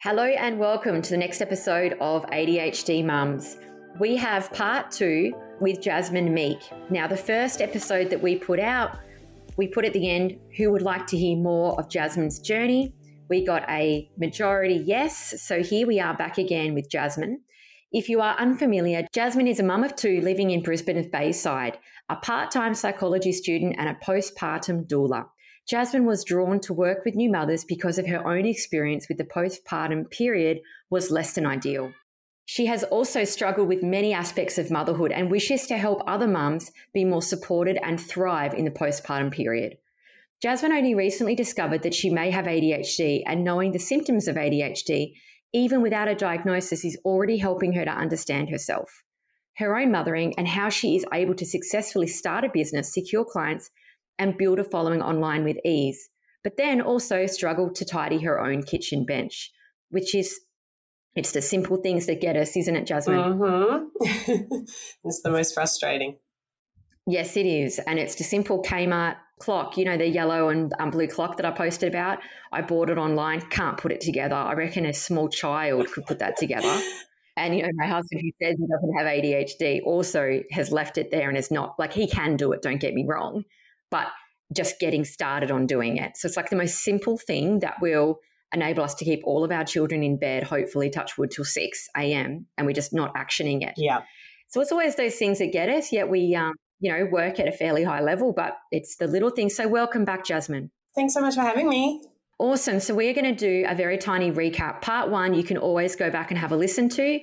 Hello and welcome to the next episode of ADHD Mums. We have part two with Jasmine Meek. Now, the first episode that we put out, we put at the end who would like to hear more of Jasmine's journey. We got a majority yes, so here we are back again with Jasmine. If you are unfamiliar, Jasmine is a mum of two living in Brisbane's Bayside, a part time psychology student, and a postpartum doula. Jasmine was drawn to work with new mothers because of her own experience with the postpartum period was less than ideal. She has also struggled with many aspects of motherhood and wishes to help other mums be more supported and thrive in the postpartum period. Jasmine only recently discovered that she may have ADHD, and knowing the symptoms of ADHD, even without a diagnosis, is already helping her to understand herself, her own mothering, and how she is able to successfully start a business, secure clients, and build a following online with ease, but then also struggled to tidy her own kitchen bench, which is it's the simple things that get us, isn't it, Jasmine? Mm-hmm. it's the most frustrating. Yes, it is. And it's the simple Kmart clock, you know, the yellow and um, blue clock that I posted about. I bought it online, can't put it together. I reckon a small child could put that together. And, you know, my husband, who says he doesn't have ADHD, also has left it there and is not like he can do it, don't get me wrong but just getting started on doing it. So it's like the most simple thing that will enable us to keep all of our children in bed, hopefully touch wood till 6 a.m. and we're just not actioning it. Yeah. So it's always those things that get us, yet we, um, you know, work at a fairly high level, but it's the little things. So welcome back, Jasmine. Thanks so much for having me. Awesome. So we're going to do a very tiny recap. Part one, you can always go back and have a listen to.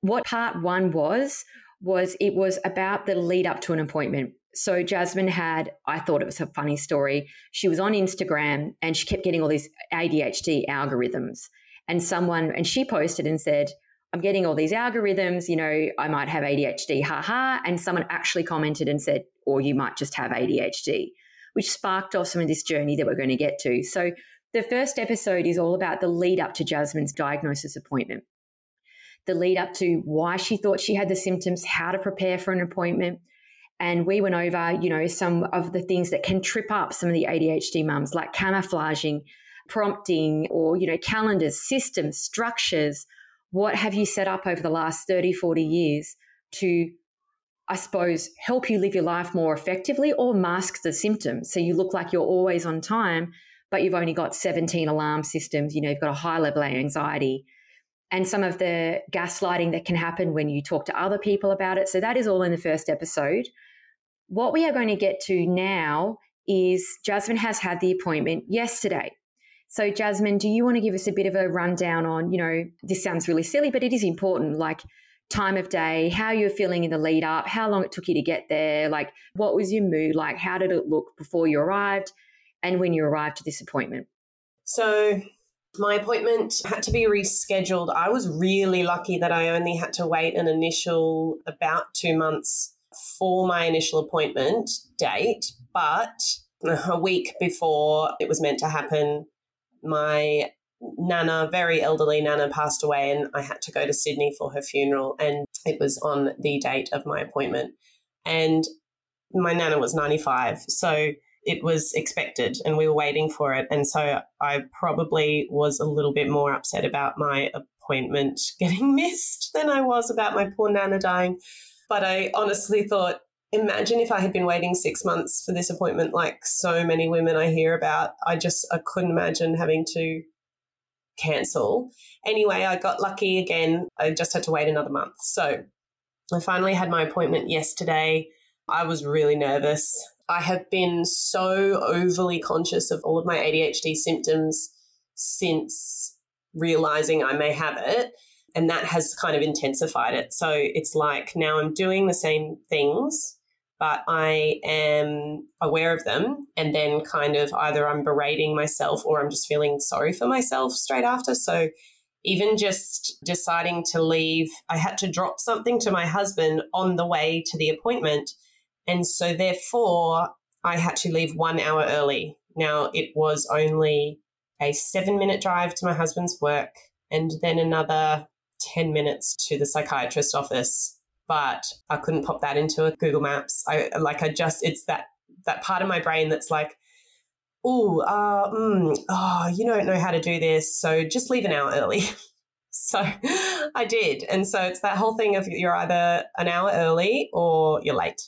What part one was, was it was about the lead up to an appointment. So Jasmine had, I thought it was a funny story. She was on Instagram and she kept getting all these ADHD algorithms. And someone, and she posted and said, I'm getting all these algorithms, you know, I might have ADHD, haha. And someone actually commented and said, or you might just have ADHD, which sparked off some of this journey that we're going to get to. So the first episode is all about the lead up to Jasmine's diagnosis appointment, the lead up to why she thought she had the symptoms, how to prepare for an appointment and we went over, you know, some of the things that can trip up some of the ADHD mums, like camouflaging, prompting, or, you know, calendars, systems, structures. What have you set up over the last 30, 40 years to, I suppose, help you live your life more effectively or mask the symptoms? So you look like you're always on time, but you've only got 17 alarm systems, you know, you've got a high level of anxiety and some of the gaslighting that can happen when you talk to other people about it. So that is all in the first episode. What we are going to get to now is Jasmine has had the appointment yesterday. So, Jasmine, do you want to give us a bit of a rundown on, you know, this sounds really silly, but it is important, like time of day, how you're feeling in the lead up, how long it took you to get there, like what was your mood like, how did it look before you arrived, and when you arrived to this appointment? So, my appointment had to be rescheduled. I was really lucky that I only had to wait an initial about two months for my initial appointment date, but a week before it was meant to happen, my nana, very elderly nana, passed away, and I had to go to Sydney for her funeral. And it was on the date of my appointment. And my nana was 95. So it was expected and we were waiting for it. And so I probably was a little bit more upset about my appointment getting missed than I was about my poor Nana dying. But I honestly thought, imagine if I had been waiting six months for this appointment, like so many women I hear about. I just I couldn't imagine having to cancel. Anyway, I got lucky again. I just had to wait another month. So I finally had my appointment yesterday. I was really nervous. I have been so overly conscious of all of my ADHD symptoms since realizing I may have it. And that has kind of intensified it. So it's like now I'm doing the same things, but I am aware of them. And then kind of either I'm berating myself or I'm just feeling sorry for myself straight after. So even just deciding to leave, I had to drop something to my husband on the way to the appointment and so, therefore, I had to leave one hour early. Now, it was only a seven minute drive to my husband's work and then another 10 minutes to the psychiatrist office. But I couldn't pop that into a Google Maps. I like, I just, it's that, that part of my brain that's like, oh, uh, mm, oh, you don't know how to do this, so just leave an hour early. so I did. And so it's that whole thing of you're either an hour early or you're late.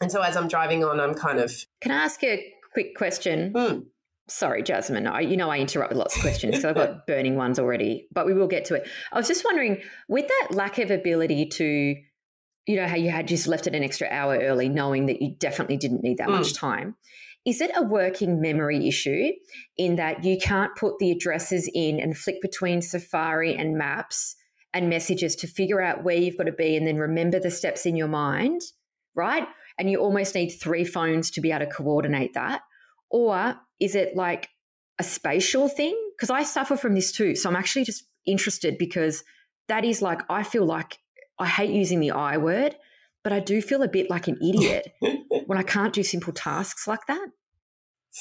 And so as I'm driving on, I'm kind of. Can I ask you a quick question? Mm. Sorry, Jasmine. I, you know I interrupt with lots of questions because I've got burning ones already, but we will get to it. I was just wondering, with that lack of ability to you know how you had just left it an extra hour early knowing that you definitely didn't need that mm. much time is it a working memory issue in that you can't put the addresses in and flick between safari and maps and messages to figure out where you've got to be and then remember the steps in your mind right and you almost need three phones to be able to coordinate that or is it like a spatial thing because i suffer from this too so i'm actually just interested because that is like i feel like I hate using the I word, but I do feel a bit like an idiot when I can't do simple tasks like that.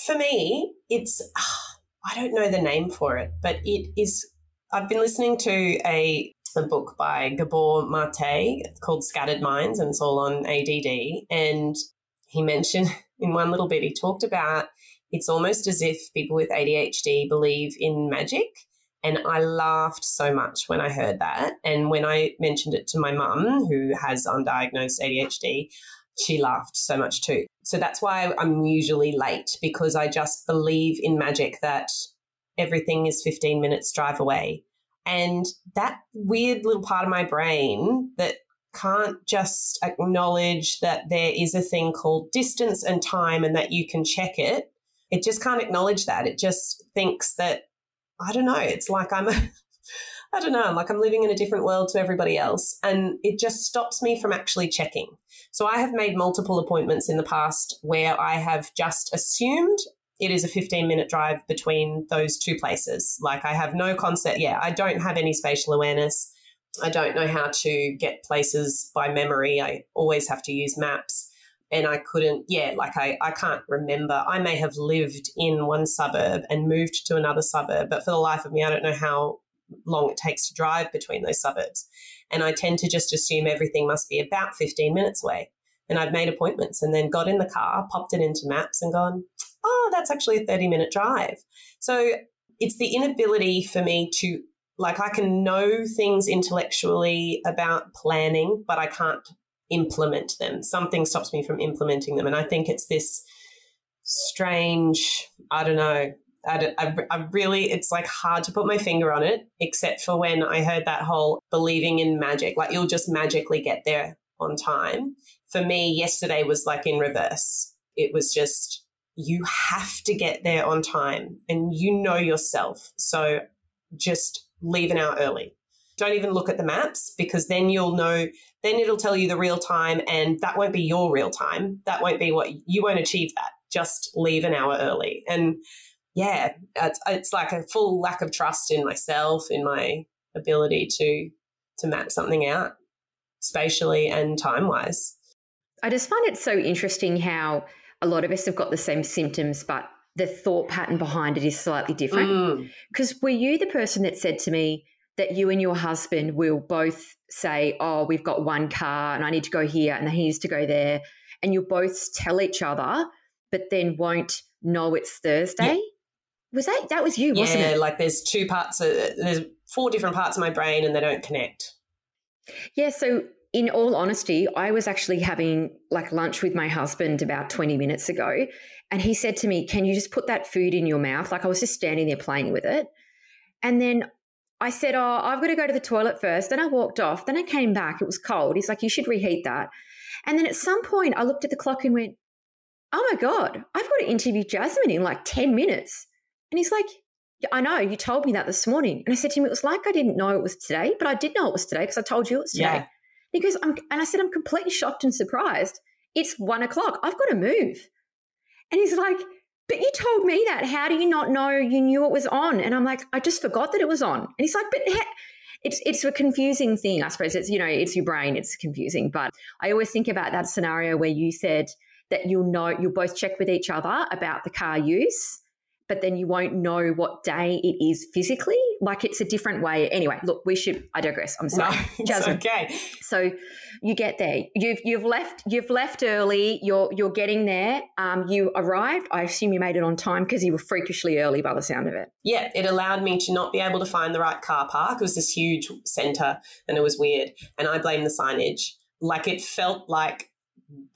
For me, it's, I don't know the name for it, but it is, I've been listening to a, a book by Gabor Mate called Scattered Minds, and it's all on ADD. And he mentioned in one little bit, he talked about it's almost as if people with ADHD believe in magic and I laughed so much when I heard that. And when I mentioned it to my mum, who has undiagnosed ADHD, she laughed so much too. So that's why I'm usually late because I just believe in magic that everything is 15 minutes drive away. And that weird little part of my brain that can't just acknowledge that there is a thing called distance and time and that you can check it. It just can't acknowledge that. It just thinks that I don't know. It's like I'm, I don't know, I'm like I'm living in a different world to everybody else. And it just stops me from actually checking. So I have made multiple appointments in the past where I have just assumed it is a 15 minute drive between those two places. Like I have no concept. Yeah, I don't have any spatial awareness. I don't know how to get places by memory. I always have to use maps and I couldn't, yeah, like I, I can't remember. I may have lived in one suburb and moved to another suburb, but for the life of me, I don't know how long it takes to drive between those suburbs. And I tend to just assume everything must be about 15 minutes away. And I've made appointments and then got in the car, popped it into maps and gone, oh, that's actually a 30 minute drive. So it's the inability for me to, like, I can know things intellectually about planning, but I can't implement them. Something stops me from implementing them. And I think it's this strange, I don't know. I, I, I, really, it's like hard to put my finger on it, except for when I heard that whole believing in magic, like you'll just magically get there on time. For me, yesterday was like in reverse. It was just, you have to get there on time and you know yourself. So just leave an hour early don't even look at the maps because then you'll know then it'll tell you the real time and that won't be your real time. That won't be what you won't achieve that. Just leave an hour early. And yeah it's, it's like a full lack of trust in myself in my ability to to map something out spatially and time wise i just find it so interesting how a lot of us have got the same symptoms but the thought pattern behind it is slightly different. Because mm. were you the person that said to me that you and your husband will both say, Oh, we've got one car and I need to go here and he needs to go there. And you'll both tell each other, but then won't know it's Thursday. Yeah. Was that that was you, wasn't yeah, it? like there's two parts of there's four different parts of my brain and they don't connect. Yeah, so in all honesty, I was actually having like lunch with my husband about 20 minutes ago. And he said to me, Can you just put that food in your mouth? Like I was just standing there playing with it. And then I said, Oh, I've got to go to the toilet first. Then I walked off. Then I came back. It was cold. He's like, You should reheat that. And then at some point, I looked at the clock and went, Oh my God, I've got to interview Jasmine in like 10 minutes. And he's like, I know, you told me that this morning. And I said to him, It was like I didn't know it was today, but I did know it was today because I told you it was today. Yeah. He goes, I'm, and I said, I'm completely shocked and surprised. It's one o'clock. I've got to move. And he's like, but you told me that. How do you not know you knew it was on? And I'm like, I just forgot that it was on. And he's like, but it's it's a confusing thing, I suppose. It's you know, it's your brain. It's confusing. But I always think about that scenario where you said that you'll know you'll both check with each other about the car use, but then you won't know what day it is physically. like it's a different way. Anyway, look, we should. I digress. I'm sorry, no, Jasmine. Okay. So you get there. You've you've left. You've left early. You're you're getting there. Um, you arrived. I assume you made it on time because you were freakishly early by the sound of it. Yeah, it allowed me to not be able to find the right car park. It was this huge centre, and it was weird. And I blame the signage. Like it felt like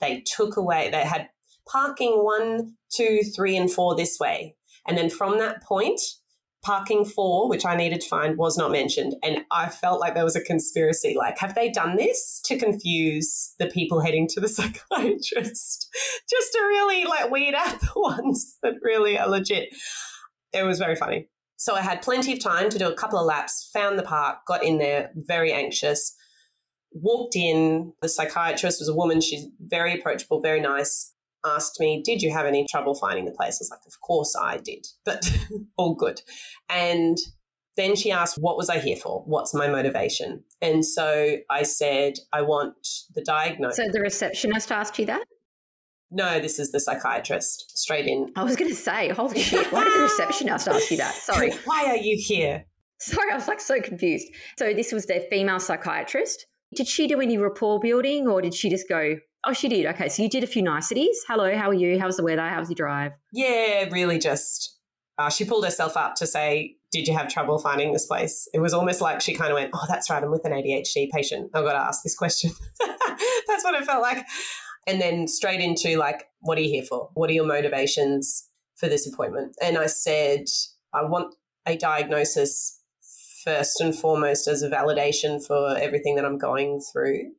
they took away. They had parking one, two, three, and four this way. And then from that point, parking four, which I needed to find, was not mentioned. And I felt like there was a conspiracy. Like, have they done this to confuse the people heading to the psychiatrist? Just to really like weed out the ones that really are legit. It was very funny. So I had plenty of time to do a couple of laps, found the park, got in there, very anxious. Walked in, the psychiatrist was a woman. She's very approachable, very nice asked me, Did you have any trouble finding the place? I was like, Of course I did, but all good. And then she asked, What was I here for? What's my motivation? And so I said, I want the diagnosis. So the receptionist asked you that? No, this is the psychiatrist straight in. I was going to say, holy shit, why did the receptionist ask you that? Sorry. why are you here? Sorry, I was like so confused. So this was their female psychiatrist. Did she do any rapport building or did she just go, Oh, she did. Okay. So you did a few niceties. Hello, how are you? How's the weather? How's your drive? Yeah, really just. Uh, she pulled herself up to say, Did you have trouble finding this place? It was almost like she kind of went, Oh, that's right. I'm with an ADHD patient. I've got to ask this question. that's what it felt like. And then straight into, like, What are you here for? What are your motivations for this appointment? And I said, I want a diagnosis first and foremost as a validation for everything that I'm going through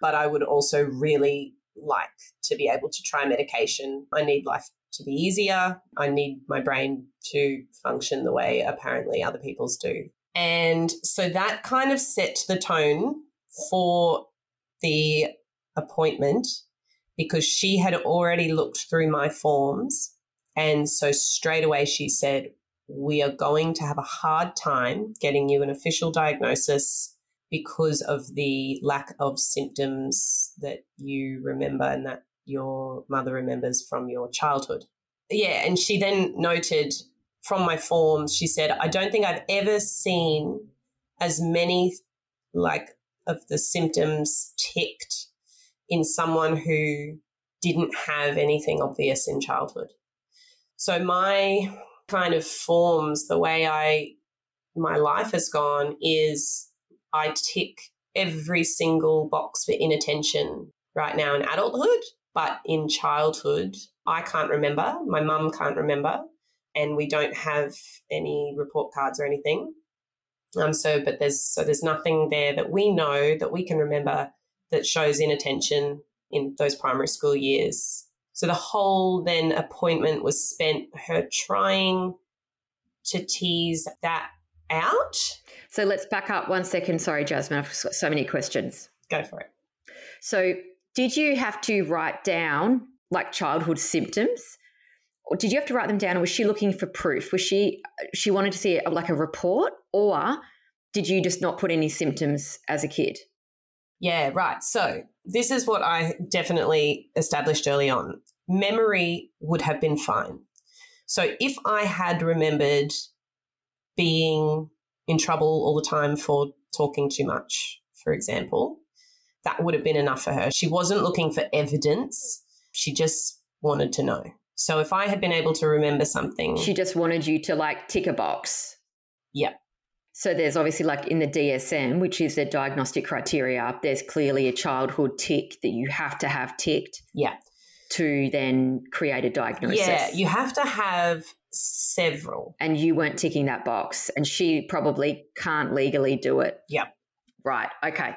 but I would also really like to be able to try medication. I need life to be easier. I need my brain to function the way apparently other people's do. And so that kind of set the tone for the appointment because she had already looked through my forms. And so straight away she said, We are going to have a hard time getting you an official diagnosis because of the lack of symptoms that you remember and that your mother remembers from your childhood. Yeah, and she then noted from my forms, she said, I don't think I've ever seen as many like of the symptoms ticked in someone who didn't have anything obvious in childhood. So my kind of forms, the way I my life has gone is I tick every single box for inattention right now in adulthood, but in childhood, I can't remember. My mum can't remember, and we don't have any report cards or anything. Um, so, but there's so there's nothing there that we know that we can remember that shows inattention in those primary school years. So the whole then appointment was spent her trying to tease that out so let's back up one second. Sorry, Jasmine, I've got so many questions. Go for it. So, did you have to write down like childhood symptoms? Or did you have to write them down or was she looking for proof? Was she she wanted to see like a report or did you just not put any symptoms as a kid? Yeah, right. So, this is what I definitely established early on. Memory would have been fine. So, if I had remembered being in trouble all the time for talking too much, for example, that would have been enough for her. She wasn't looking for evidence, she just wanted to know. So if I had been able to remember something. She just wanted you to like tick a box. Yep. So there's obviously like in the DSM, which is the diagnostic criteria, there's clearly a childhood tick that you have to have ticked. Yeah. To then create a diagnosis. Yeah, you have to have several. And you weren't ticking that box, and she probably can't legally do it. Yep. Right. Okay.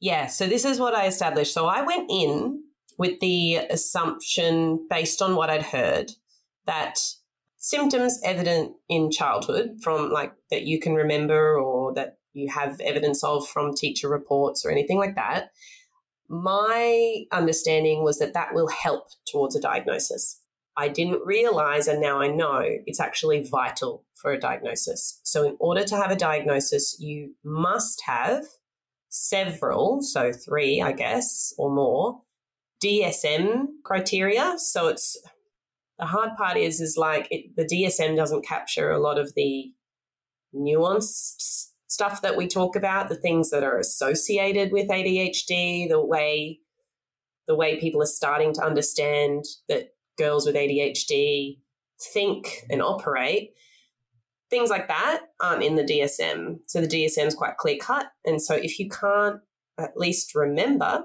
Yeah. So this is what I established. So I went in with the assumption, based on what I'd heard, that symptoms evident in childhood from like that you can remember or that you have evidence of from teacher reports or anything like that. My understanding was that that will help towards a diagnosis. I didn't realize, and now I know it's actually vital for a diagnosis. So, in order to have a diagnosis, you must have several, so three, I guess, or more, DSM criteria. So, it's the hard part is, is like it, the DSM doesn't capture a lot of the nuanced stuff that we talk about, the things that are associated with ADHD, the way the way people are starting to understand that girls with ADHD think and operate, things like that aren't in the DSM. So the DSM is quite clear cut. And so if you can't at least remember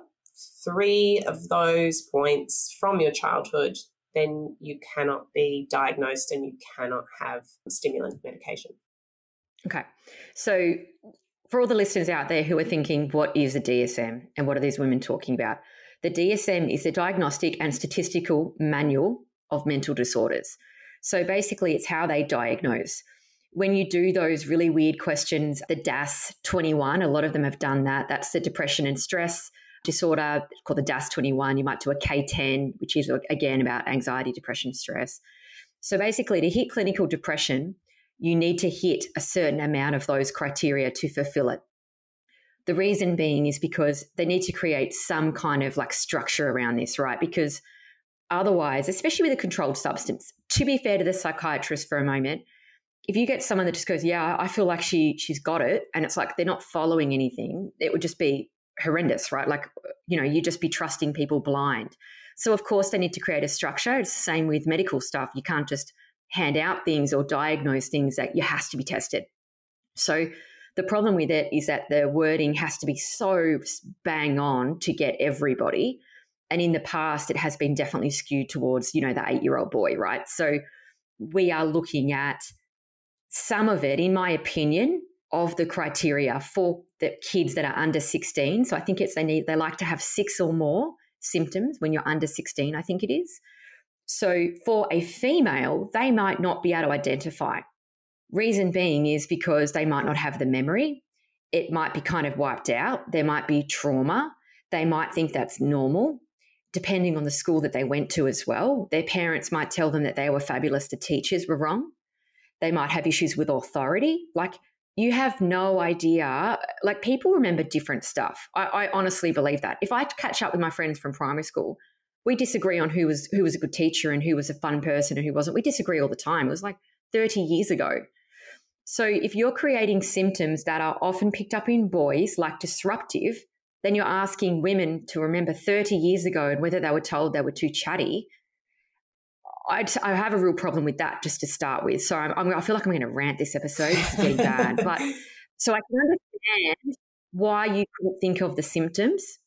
three of those points from your childhood, then you cannot be diagnosed and you cannot have stimulant medication. Okay. So, for all the listeners out there who are thinking, what is a DSM and what are these women talking about? The DSM is the Diagnostic and Statistical Manual of Mental Disorders. So, basically, it's how they diagnose. When you do those really weird questions, the DASS 21, a lot of them have done that. That's the depression and stress disorder called the DASS 21. You might do a K10, which is again about anxiety, depression, stress. So basically, to hit clinical depression, you need to hit a certain amount of those criteria to fulfill it. The reason being is because they need to create some kind of like structure around this, right? Because otherwise, especially with a controlled substance, to be fair to the psychiatrist for a moment, if you get someone that just goes, "Yeah, I feel like she she's got it," and it's like they're not following anything, it would just be horrendous, right? Like you know, you just be trusting people blind. So of course they need to create a structure. It's the same with medical stuff. You can't just hand out things or diagnose things that you has to be tested. So the problem with it is that the wording has to be so bang on to get everybody. And in the past, it has been definitely skewed towards, you know, the eight year old boy, right? So we are looking at some of it, in my opinion, of the criteria for the kids that are under 16. So I think it's they need, they like to have six or more symptoms when you're under 16, I think it is. So for a female, they might not be able to identify. Reason being is because they might not have the memory. It might be kind of wiped out. There might be trauma. They might think that's normal, depending on the school that they went to as well. Their parents might tell them that they were fabulous, the teachers were wrong. They might have issues with authority. Like you have no idea. Like people remember different stuff. I, I honestly believe that. If I catch up with my friends from primary school, we disagree on who was who was a good teacher and who was a fun person and who wasn't. We disagree all the time. It was like 30 years ago. So if you're creating symptoms that are often picked up in boys, like disruptive, then you're asking women to remember 30 years ago and whether they were told they were too chatty. I'd, I have a real problem with that just to start with. So I'm, I'm, i feel like I'm going to rant this episode. It's getting bad. But so I can understand why you couldn't think of the symptoms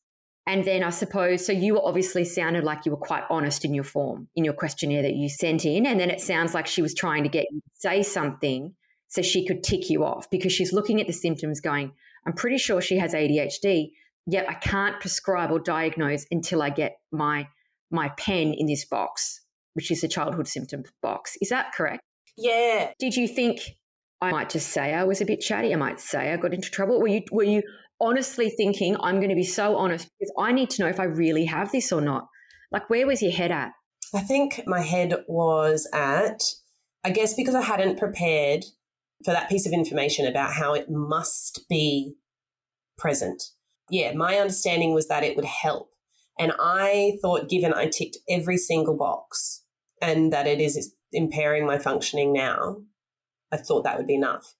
and then I suppose, so you obviously sounded like you were quite honest in your form, in your questionnaire that you sent in. And then it sounds like she was trying to get you to say something so she could tick you off because she's looking at the symptoms going, I'm pretty sure she has ADHD, yet I can't prescribe or diagnose until I get my my pen in this box, which is a childhood symptom box. Is that correct? Yeah. Did you think I might just say I was a bit chatty? I might say I got into trouble. Were you were you honestly thinking, I'm going to be so honest because I need to know if I really have this or not. Like, where was your head at? I think my head was at, I guess, because I hadn't prepared for that piece of information about how it must be present. Yeah, my understanding was that it would help. And I thought, given I ticked every single box and that it is impairing my functioning now, I thought that would be enough.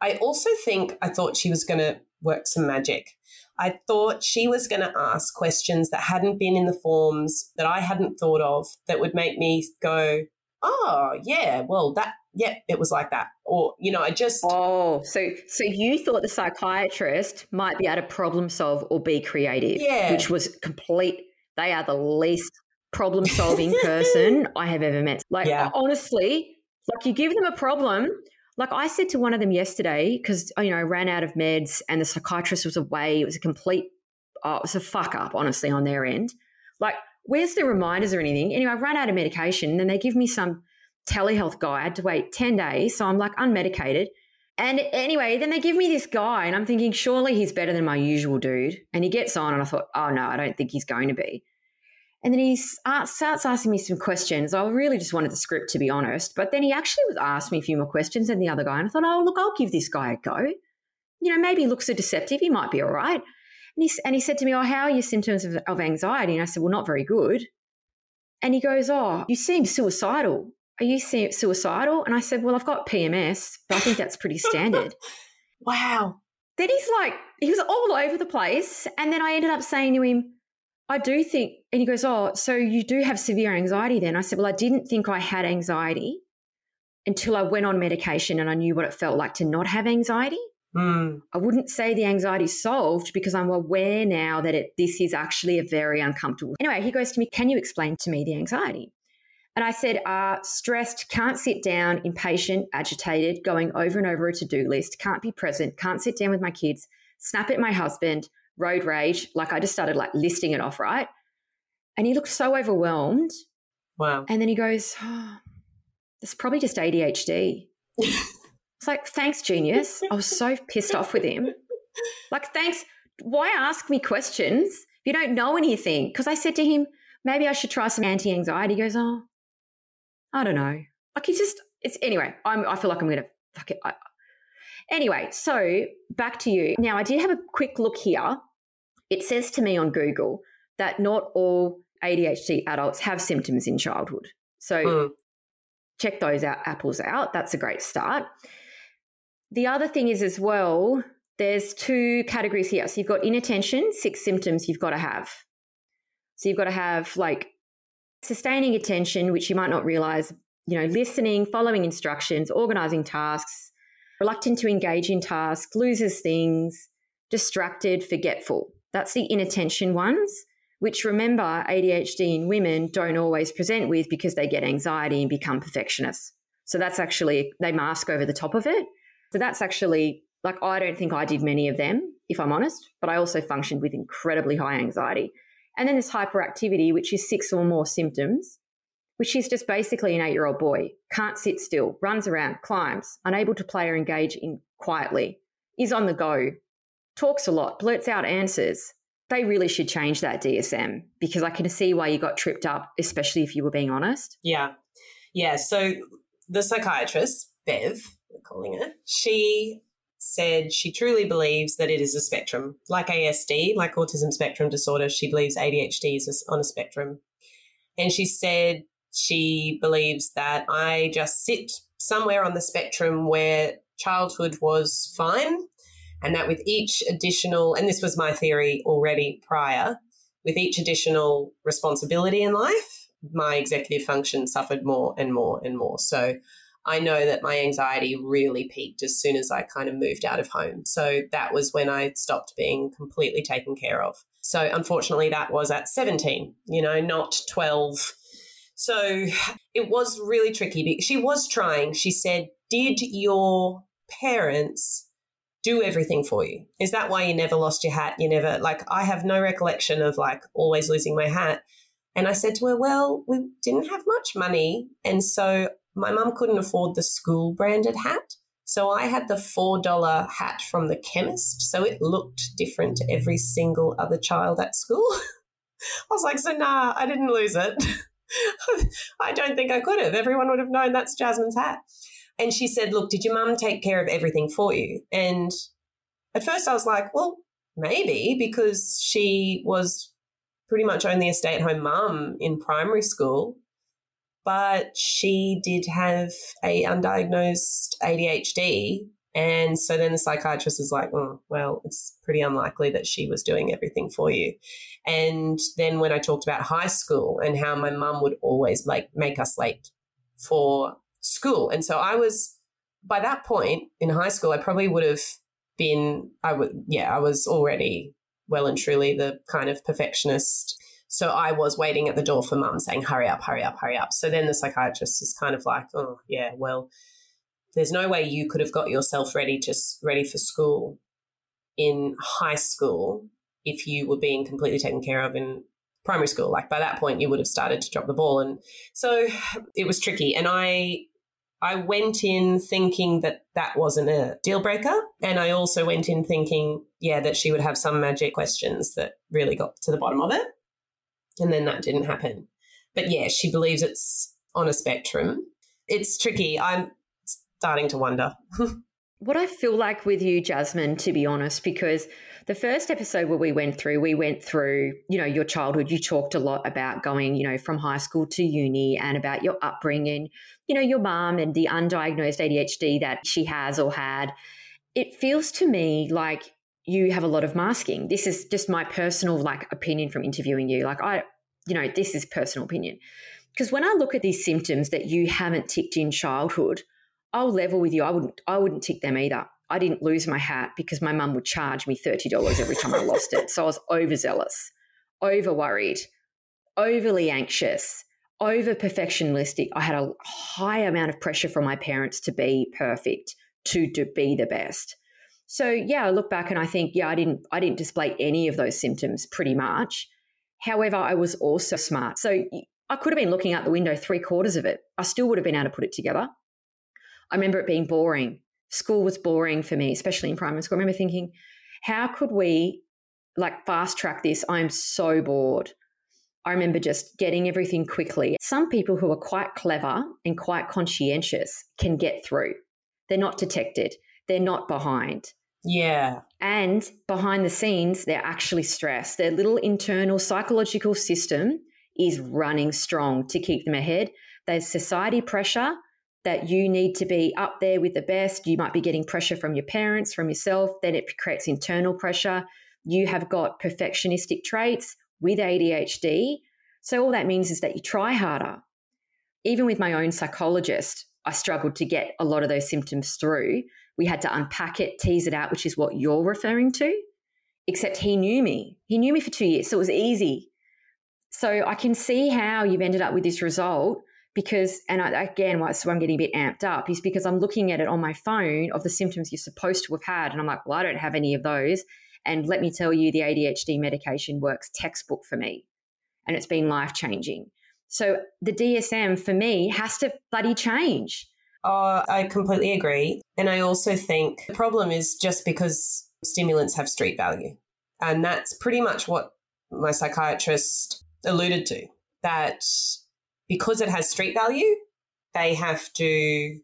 I also think I thought she was going to work some magic. I thought she was going to ask questions that hadn't been in the forms that I hadn't thought of that would make me go, oh, yeah, well, that, yeah, it was like that. Or, you know, I just. Oh, so, so you thought the psychiatrist might be able to problem solve or be creative, yeah. which was complete. They are the least problem solving person I have ever met. Like, yeah. honestly, like you give them a problem, like I said to one of them yesterday, because uh, you know I ran out of meds and the psychiatrist was away. It was a complete, oh, it was a fuck up, honestly, on their end. Like, where's the reminders or anything? Anyway, I ran out of medication, and then they give me some telehealth guy. I had to wait ten days, so I'm like unmedicated. And anyway, then they give me this guy, and I'm thinking, surely he's better than my usual dude. And he gets on, and I thought, oh no, I don't think he's going to be. And then he starts asking me some questions. I really just wanted the script, to be honest. But then he actually was asked me a few more questions than the other guy. And I thought, oh, look, I'll give this guy a go. You know, maybe he looks so deceptive. He might be all right. And he, and he said to me, oh, how are your symptoms of, of anxiety? And I said, well, not very good. And he goes, oh, you seem suicidal. Are you suicidal? And I said, Well, I've got PMS, but I think that's pretty standard. wow. Then he's like, he was all over the place. And then I ended up saying to him, I do think, and he goes, Oh, so you do have severe anxiety then? I said, Well, I didn't think I had anxiety until I went on medication and I knew what it felt like to not have anxiety. Mm. I wouldn't say the anxiety solved because I'm aware now that it, this is actually a very uncomfortable. Anyway, he goes to me, Can you explain to me the anxiety? And I said, uh, stressed, can't sit down, impatient, agitated, going over and over a to do list, can't be present, can't sit down with my kids, snap at my husband, road rage. Like I just started like listing it off, right? And he looked so overwhelmed. Wow. And then he goes, oh, It's probably just ADHD. it's like, thanks, genius. I was so pissed off with him. Like, thanks. Why ask me questions if you don't know anything? Because I said to him, maybe I should try some anti anxiety. He goes, Oh, I don't know. Like he's just it's anyway. I'm I feel like I'm gonna fuck it. I, anyway, so back to you. Now I did have a quick look here. It says to me on Google that not all ADHD adults have symptoms in childhood. So Mm. check those out, apples out. That's a great start. The other thing is as well, there's two categories here. So you've got inattention, six symptoms you've got to have. So you've got to have like sustaining attention, which you might not realize, you know, listening, following instructions, organizing tasks, reluctant to engage in tasks, loses things, distracted, forgetful. That's the inattention ones, which remember ADHD in women don't always present with because they get anxiety and become perfectionists. So that's actually, they mask over the top of it. So that's actually, like, I don't think I did many of them, if I'm honest, but I also functioned with incredibly high anxiety. And then there's hyperactivity, which is six or more symptoms, which is just basically an eight year old boy, can't sit still, runs around, climbs, unable to play or engage in quietly, is on the go, talks a lot, blurts out answers. They really should change that DSM because I can see why you got tripped up, especially if you were being honest. Yeah. Yeah. So the psychiatrist, Bev, we're calling it, she said she truly believes that it is a spectrum, like ASD, like autism spectrum disorder. She believes ADHD is on a spectrum. And she said she believes that I just sit somewhere on the spectrum where childhood was fine. And that with each additional, and this was my theory already prior, with each additional responsibility in life, my executive function suffered more and more and more. So I know that my anxiety really peaked as soon as I kind of moved out of home. So that was when I stopped being completely taken care of. So unfortunately, that was at 17, you know, not 12. So it was really tricky. She was trying. She said, Did your parents do everything for you? Is that why you never lost your hat? You never, like, I have no recollection of like always losing my hat. And I said to her, Well, we didn't have much money. And so my mum couldn't afford the school branded hat. So I had the $4 hat from the chemist. So it looked different to every single other child at school. I was like, So nah, I didn't lose it. I don't think I could have. Everyone would have known that's Jasmine's hat. And she said, Look, did your mum take care of everything for you? And at first I was like, Well, maybe because she was pretty much only a stay at home mum in primary school but she did have a undiagnosed ADHD. And so then the psychiatrist is like, oh, well, it's pretty unlikely that she was doing everything for you. And then when I talked about high school and how my mum would always like make us late for school. And so I was, by that point in high school, I probably would have been, I would, yeah, I was already well and truly the kind of perfectionist so I was waiting at the door for mum saying, hurry up, hurry up, hurry up. So then the psychiatrist is kind of like, oh, yeah, well, there's no way you could have got yourself ready, just ready for school in high school if you were being completely taken care of in primary school. Like by that point, you would have started to drop the ball. And so it was tricky. And I, I went in thinking that that wasn't a deal breaker. And I also went in thinking, yeah, that she would have some magic questions that really got to the bottom of it. And then that didn't happen. But yeah, she believes it's on a spectrum. It's tricky. I'm starting to wonder. What I feel like with you, Jasmine, to be honest, because the first episode where we went through, we went through, you know, your childhood. You talked a lot about going, you know, from high school to uni and about your upbringing, you know, your mom and the undiagnosed ADHD that she has or had. It feels to me like you have a lot of masking. This is just my personal like opinion from interviewing you. Like I, you know, this is personal opinion. Because when I look at these symptoms that you haven't ticked in childhood, I'll level with you. I wouldn't I wouldn't tick them either. I didn't lose my hat because my mum would charge me $30 every time I lost it. So I was overzealous, over worried, overly anxious, over perfectionistic. I had a high amount of pressure from my parents to be perfect, to, to be the best. So yeah, I look back and I think, yeah, I didn't I didn't display any of those symptoms pretty much. However, I was also smart. So I could have been looking out the window three quarters of it. I still would have been able to put it together. I remember it being boring. School was boring for me, especially in primary school. I remember thinking, how could we like fast track this? I'm so bored. I remember just getting everything quickly. Some people who are quite clever and quite conscientious can get through. They're not detected, they're not behind. Yeah. And behind the scenes, they're actually stressed. Their little internal psychological system is running strong to keep them ahead. There's society pressure that you need to be up there with the best. You might be getting pressure from your parents, from yourself. Then it creates internal pressure. You have got perfectionistic traits with ADHD. So all that means is that you try harder. Even with my own psychologist, I struggled to get a lot of those symptoms through we had to unpack it, tease it out, which is what you're referring to. Except he knew me. He knew me for two years. So it was easy. So I can see how you've ended up with this result because, and I, again, why so I'm getting a bit amped up is because I'm looking at it on my phone of the symptoms you're supposed to have had. And I'm like, well, I don't have any of those. And let me tell you, the ADHD medication works textbook for me. And it's been life changing. So the DSM for me has to bloody change. Oh, I completely agree. And I also think the problem is just because stimulants have street value. And that's pretty much what my psychiatrist alluded to that because it has street value, they have to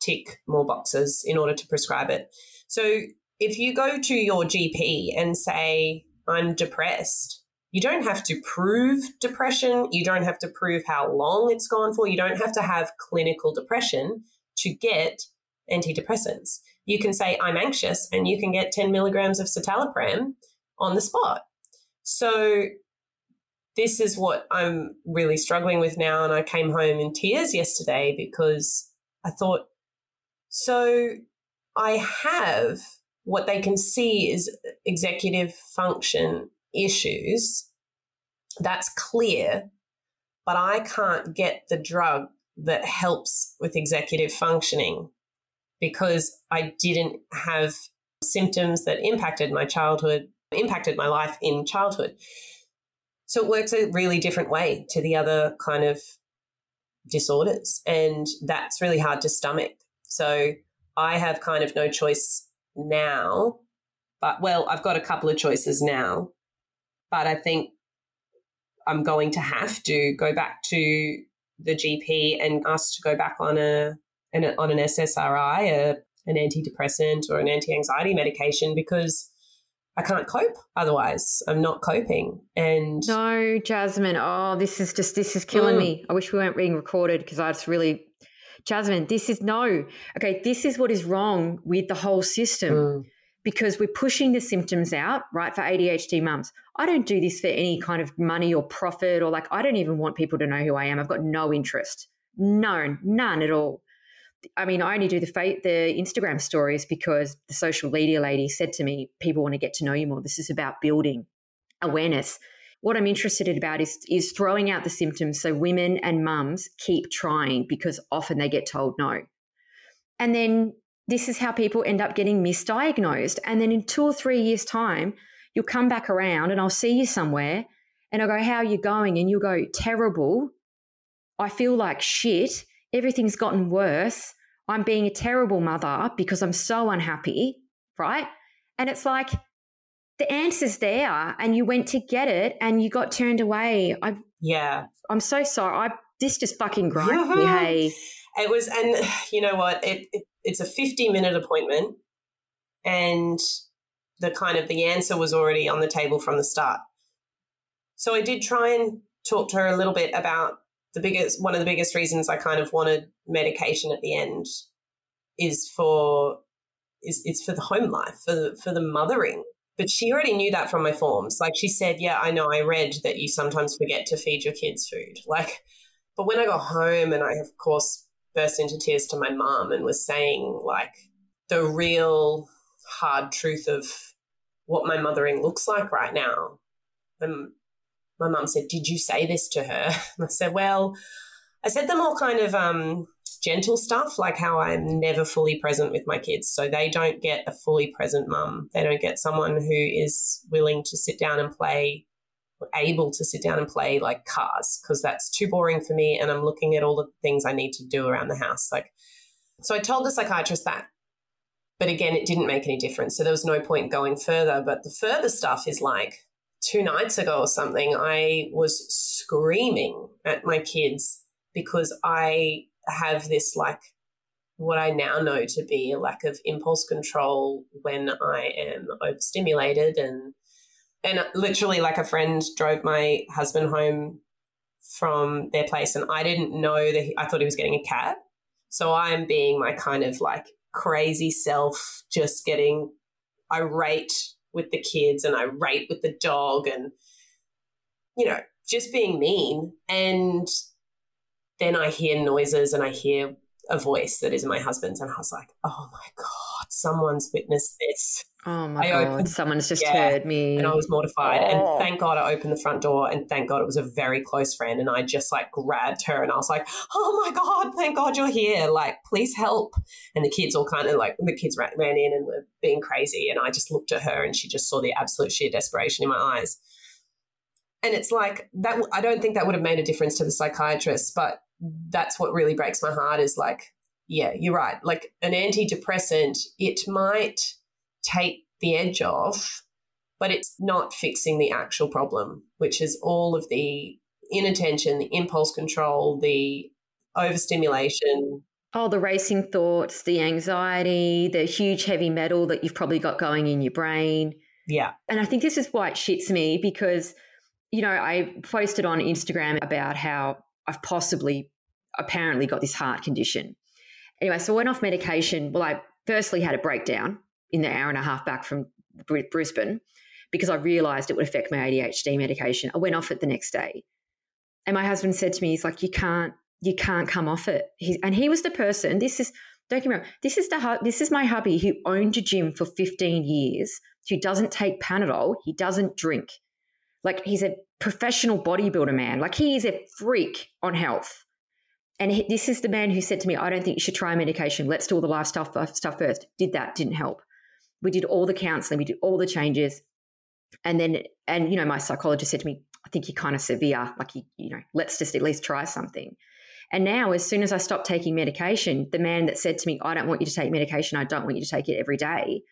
tick more boxes in order to prescribe it. So if you go to your GP and say, I'm depressed, you don't have to prove depression. You don't have to prove how long it's gone for. You don't have to have clinical depression to get antidepressants. You can say, I'm anxious, and you can get 10 milligrams of citalopram on the spot. So, this is what I'm really struggling with now. And I came home in tears yesterday because I thought, so I have what they can see is executive function issues. That's clear, but I can't get the drug that helps with executive functioning because I didn't have symptoms that impacted my childhood, impacted my life in childhood. So it works a really different way to the other kind of disorders. And that's really hard to stomach. So I have kind of no choice now. But well, I've got a couple of choices now. But I think I'm going to have to go back to the GP and ask to go back on a an, on an SSRI, a, an antidepressant or an anti-anxiety medication because I can't cope otherwise. I'm not coping. And no, Jasmine. Oh, this is just this is killing mm. me. I wish we weren't being recorded because I just really Jasmine, this is no. Okay, this is what is wrong with the whole system. Mm because we're pushing the symptoms out, right, for ADHD mums. I don't do this for any kind of money or profit or like, I don't even want people to know who I am. I've got no interest. No, none at all. I mean, I only do the the Instagram stories because the social media lady said to me, people want to get to know you more. This is about building awareness. What I'm interested about is is throwing out the symptoms so women and mums keep trying because often they get told no. And then this is how people end up getting misdiagnosed. And then in two or three years' time, you'll come back around and I'll see you somewhere and I'll go, How are you going? And you'll go, Terrible. I feel like shit. Everything's gotten worse. I'm being a terrible mother because I'm so unhappy, right? And it's like the answer's there and you went to get it and you got turned away. I Yeah. I'm so sorry. I this just fucking grinds me, hey. It was and you know what? It, it it's a 50 minute appointment and the kind of the answer was already on the table from the start. So I did try and talk to her a little bit about the biggest one of the biggest reasons I kind of wanted medication at the end is for is it's for the home life, for the, for the mothering. But she already knew that from my forms. Like she said, yeah, I know I read that you sometimes forget to feed your kids food. Like, but when I got home and I, of course, burst into tears to my mom and was saying, like, the real hard truth of what my mothering looks like right now. And my mum said, Did you say this to her? And I said, Well, I said them all kind of um, gentle stuff, like how I'm never fully present with my kids. So they don't get a fully present mum. They don't get someone who is willing to sit down and play, able to sit down and play like cars, because that's too boring for me. And I'm looking at all the things I need to do around the house. Like, so I told the psychiatrist that. But again, it didn't make any difference. So there was no point going further. But the further stuff is like two nights ago or something, I was screaming at my kids because I have this like what I now know to be a lack of impulse control when I am overstimulated and and literally like a friend drove my husband home from their place and I didn't know that he, I thought he was getting a cab. So I'm being my kind of like crazy self just getting irate with the kids and I irate with the dog and you know just being mean. And then I hear noises and I hear a voice that is my husband's, and I was like, oh my God, someone's witnessed this. Oh my I God, opened, someone's just yeah, heard me. And I was mortified. Oh. And thank God I opened the front door, and thank God it was a very close friend. And I just like grabbed her and I was like, oh my God, thank God you're here. Like, please help. And the kids all kind of like, the kids ran, ran in and were being crazy. And I just looked at her and she just saw the absolute sheer desperation in my eyes. And it's like that. I don't think that would have made a difference to the psychiatrist, but that's what really breaks my heart is like, yeah, you're right. Like an antidepressant, it might take the edge off, but it's not fixing the actual problem, which is all of the inattention, the impulse control, the overstimulation. Oh, the racing thoughts, the anxiety, the huge heavy metal that you've probably got going in your brain. Yeah. And I think this is why it shits me because, you know, I posted on Instagram about how I've possibly, apparently got this heart condition. Anyway, so I went off medication. Well, I firstly had a breakdown in the hour and a half back from Brisbane because I realized it would affect my ADHD medication. I went off it the next day. And my husband said to me, he's like, you can't, you can't come off it. And he was the person, this is, don't get me wrong, this is the this is my hubby who owned a gym for 15 years, who doesn't take Panadol, he doesn't drink. Like he's a professional bodybuilder man. Like he is a freak on health. And he, this is the man who said to me, I don't think you should try medication. Let's do all the life stuff, stuff first. Did that, didn't help. We did all the counseling, we did all the changes. And then, and, you know, my psychologist said to me, I think you're kind of severe. Like, you, you know, let's just at least try something. And now, as soon as I stopped taking medication, the man that said to me, I don't want you to take medication, I don't want you to take it every day,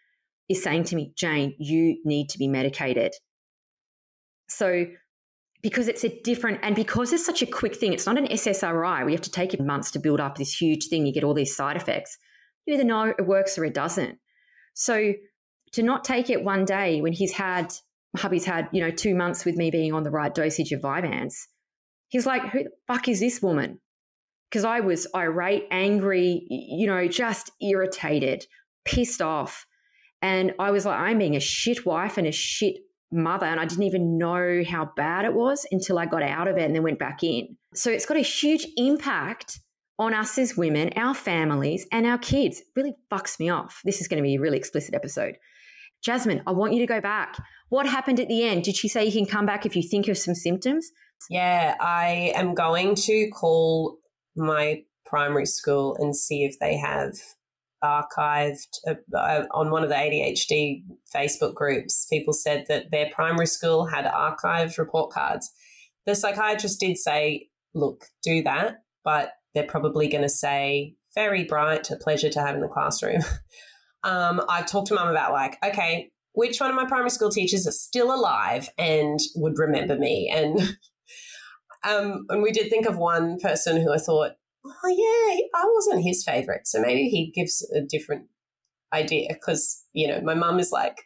is saying to me, Jane, you need to be medicated. So because it's a different and because it's such a quick thing it's not an ssri we have to take it months to build up this huge thing you get all these side effects. You either know it works or it doesn't. So to not take it one day when he's had hubby's had you know two months with me being on the right dosage of Vyvanse he's like who the fuck is this woman? Because i was irate angry you know just irritated pissed off. And i was like i'm being a shit wife and a shit mother and I didn't even know how bad it was until I got out of it and then went back in. So it's got a huge impact on us as women, our families, and our kids. It really fucks me off. This is going to be a really explicit episode. Jasmine, I want you to go back. What happened at the end? Did she say you can come back if you think of some symptoms? Yeah, I am going to call my primary school and see if they have archived uh, uh, on one of the ADHD Facebook groups. People said that their primary school had archived report cards. The psychiatrist did say, look, do that, but they're probably going to say, very bright, a pleasure to have in the classroom. um, I've talked to mum about, like, okay, which one of my primary school teachers are still alive and would remember me? And um, and we did think of one person who I thought oh yeah, I wasn't his favorite. So maybe he gives a different idea because, you know, my mum is like,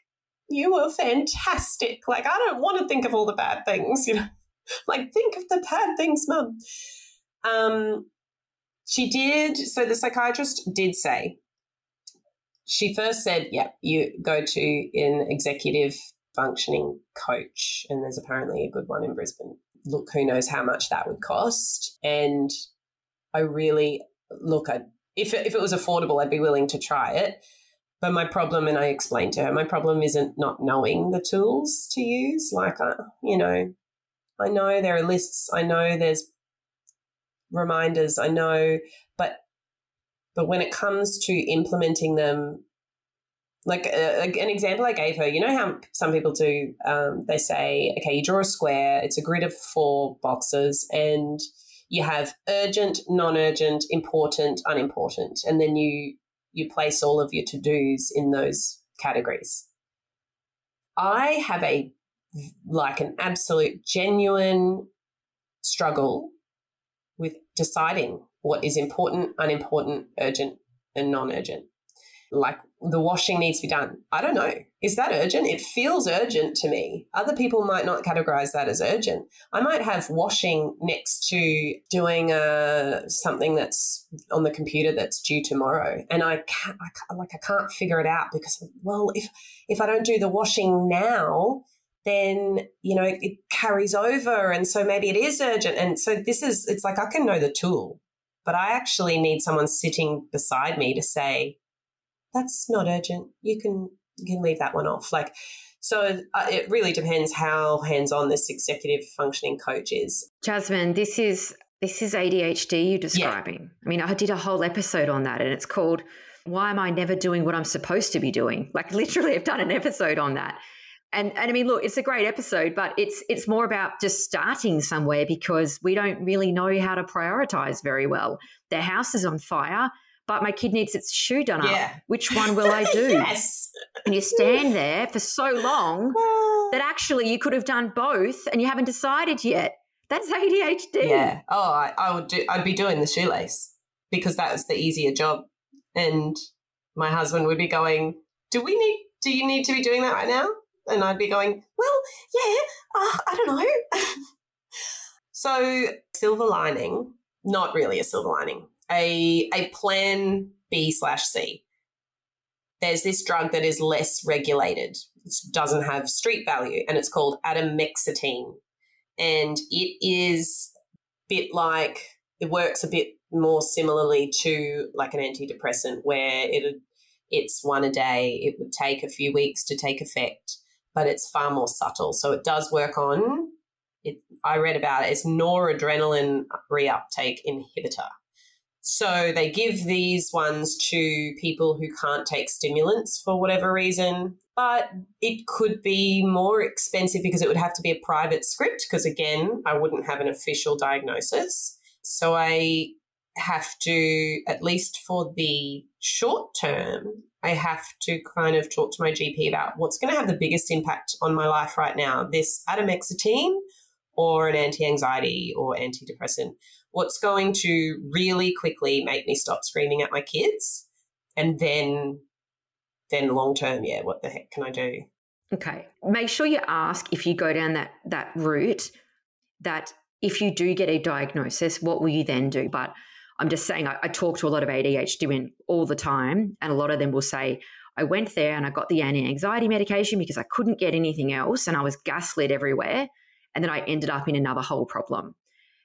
you were fantastic. Like, I don't want to think of all the bad things, you know, like, think of the bad things, mum. Um, she did. So the psychiatrist did say, she first said, yeah, you go to an executive functioning coach, and there's apparently a good one in Brisbane. Look, who knows how much that would cost. And I really look at if if it was affordable, I'd be willing to try it. But my problem, and I explained to her, my problem isn't not knowing the tools to use. Like, I, uh, you know, I know there are lists. I know there's reminders. I know, but but when it comes to implementing them, like uh, an example I gave her, you know how some people do, um, they say, okay, you draw a square, it's a grid of four boxes, and you have urgent, non-urgent, important, unimportant, and then you you place all of your to-dos in those categories. I have a like an absolute genuine struggle with deciding what is important, unimportant, urgent, and non-urgent. Like the washing needs to be done. I don't know. Is that urgent? It feels urgent to me. Other people might not categorize that as urgent. I might have washing next to doing uh, something that's on the computer that's due tomorrow, and I can't, I can't, like I can't figure it out because well, if if I don't do the washing now, then you know it carries over, and so maybe it is urgent. And so this is it's like I can know the tool, but I actually need someone sitting beside me to say that's not urgent. You can you can leave that one off. Like, so uh, it really depends how hands on this executive functioning coach is. Jasmine, this is this is ADHD you're describing. Yeah. I mean, I did a whole episode on that, and it's called "Why Am I Never Doing What I'm Supposed to Be Doing?" Like, literally, I've done an episode on that. And, and I mean, look, it's a great episode, but it's it's more about just starting somewhere because we don't really know how to prioritize very well. Their house is on fire but my kid needs its shoe done yeah. up. Which one will I do? yes. And you stand there for so long that actually you could have done both and you haven't decided yet. That's ADHD. Yeah. Oh, I, I would do. I'd be doing the shoelace because that was the easier job, and my husband would be going, "Do we need? Do you need to be doing that right now?" And I'd be going, "Well, yeah. Uh, I don't know." so silver lining, not really a silver lining a, a plan B slash C. There's this drug that is less regulated. It doesn't have street value, and it's called atomoxetine. And it is a bit like, it works a bit more similarly to like an antidepressant where it it's one a day. It would take a few weeks to take effect, but it's far more subtle. So it does work on it. I read about it. It's noradrenaline reuptake inhibitor. So they give these ones to people who can't take stimulants for whatever reason. But it could be more expensive because it would have to be a private script, because again, I wouldn't have an official diagnosis. So I have to, at least for the short term, I have to kind of talk to my GP about what's going to have the biggest impact on my life right now this atomoxetine or an anti anxiety or antidepressant what's going to really quickly make me stop screaming at my kids and then then long term yeah what the heck can i do? Okay. Make sure you ask if you go down that that route that if you do get a diagnosis what will you then do? But i'm just saying i, I talk to a lot of adhd women all the time and a lot of them will say i went there and i got the anti-anxiety medication because i couldn't get anything else and i was gaslit everywhere and then i ended up in another whole problem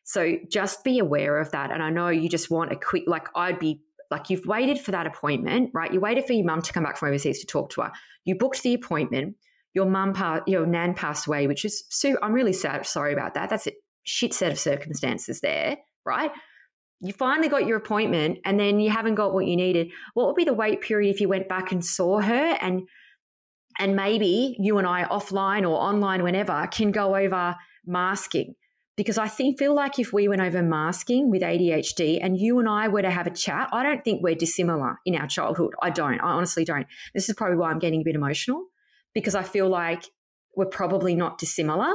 so just be aware of that. And I know you just want a quick, like, I'd be like, you've waited for that appointment, right? You waited for your mum to come back from overseas to talk to her. You booked the appointment. Your mum, pa- your nan passed away, which is, Sue, I'm really sad, sorry about that. That's a shit set of circumstances there, right? You finally got your appointment and then you haven't got what you needed. What would be the wait period if you went back and saw her and and maybe you and I offline or online whenever can go over masking because I think feel like if we went over masking with ADHD and you and I were to have a chat, I don't think we're dissimilar in our childhood. I don't. I honestly don't. This is probably why I'm getting a bit emotional because I feel like we're probably not dissimilar.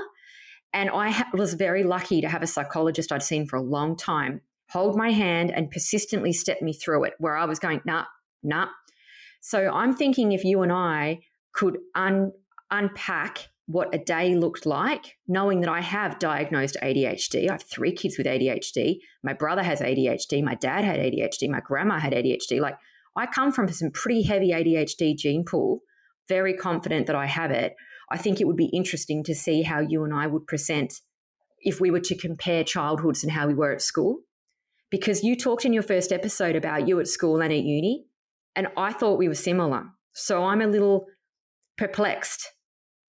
And I ha- was very lucky to have a psychologist I'd seen for a long time hold my hand, and persistently step me through it, where I was going, nah, nah. So I'm thinking if you and I could un- unpack what a day looked like, knowing that I have diagnosed ADHD. I have three kids with ADHD. My brother has ADHD. My dad had ADHD. My grandma had ADHD. Like, I come from some pretty heavy ADHD gene pool, very confident that I have it. I think it would be interesting to see how you and I would present if we were to compare childhoods and how we were at school. Because you talked in your first episode about you at school and at uni, and I thought we were similar. So I'm a little perplexed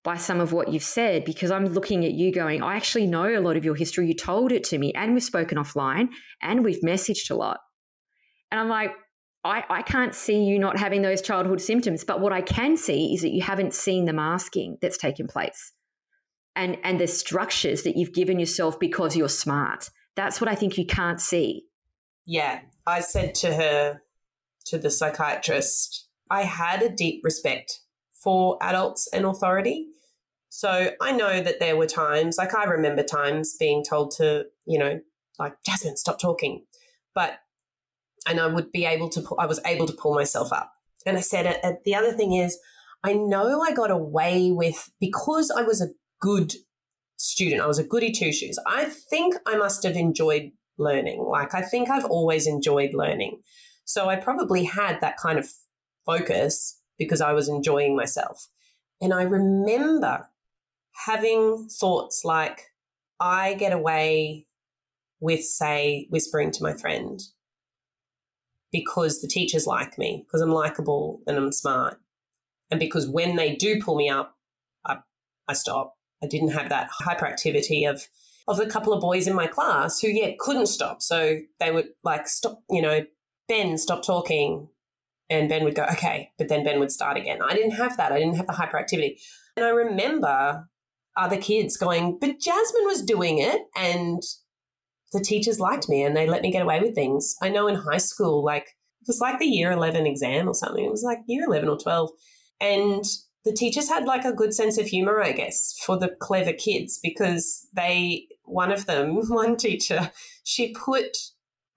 by some of what you've said because I'm looking at you going, I actually know a lot of your history. You told it to me, and we've spoken offline, and we've messaged a lot. And I'm like, I, I can't see you not having those childhood symptoms. But what I can see is that you haven't seen the masking that's taken place and, and the structures that you've given yourself because you're smart. That's what I think you can't see. Yeah. I said to her, to the psychiatrist, I had a deep respect for adults and authority. So I know that there were times, like I remember times being told to, you know, like, Jasmine, stop talking. But, and I would be able to, I was able to pull myself up. And I said, uh, the other thing is, I know I got away with, because I was a good student, I was a goody two shoes. I think I must have enjoyed learning. Like, I think I've always enjoyed learning. So I probably had that kind of focus because I was enjoying myself. And I remember having thoughts like, I get away with, say, whispering to my friend because the teachers like me, because I'm likable and I'm smart. And because when they do pull me up, I, I stop. I didn't have that hyperactivity of of a couple of boys in my class who, yeah, couldn't stop. So they would like stop, you know, Ben, stop talking. And Ben would go, okay. But then Ben would start again. I didn't have that. I didn't have the hyperactivity. And I remember other kids going, but Jasmine was doing it. And the teachers liked me and they let me get away with things. I know in high school, like, it was like the year 11 exam or something. It was like year 11 or 12. And the teachers had like a good sense of humor, I guess, for the clever kids because they, one of them, one teacher, she put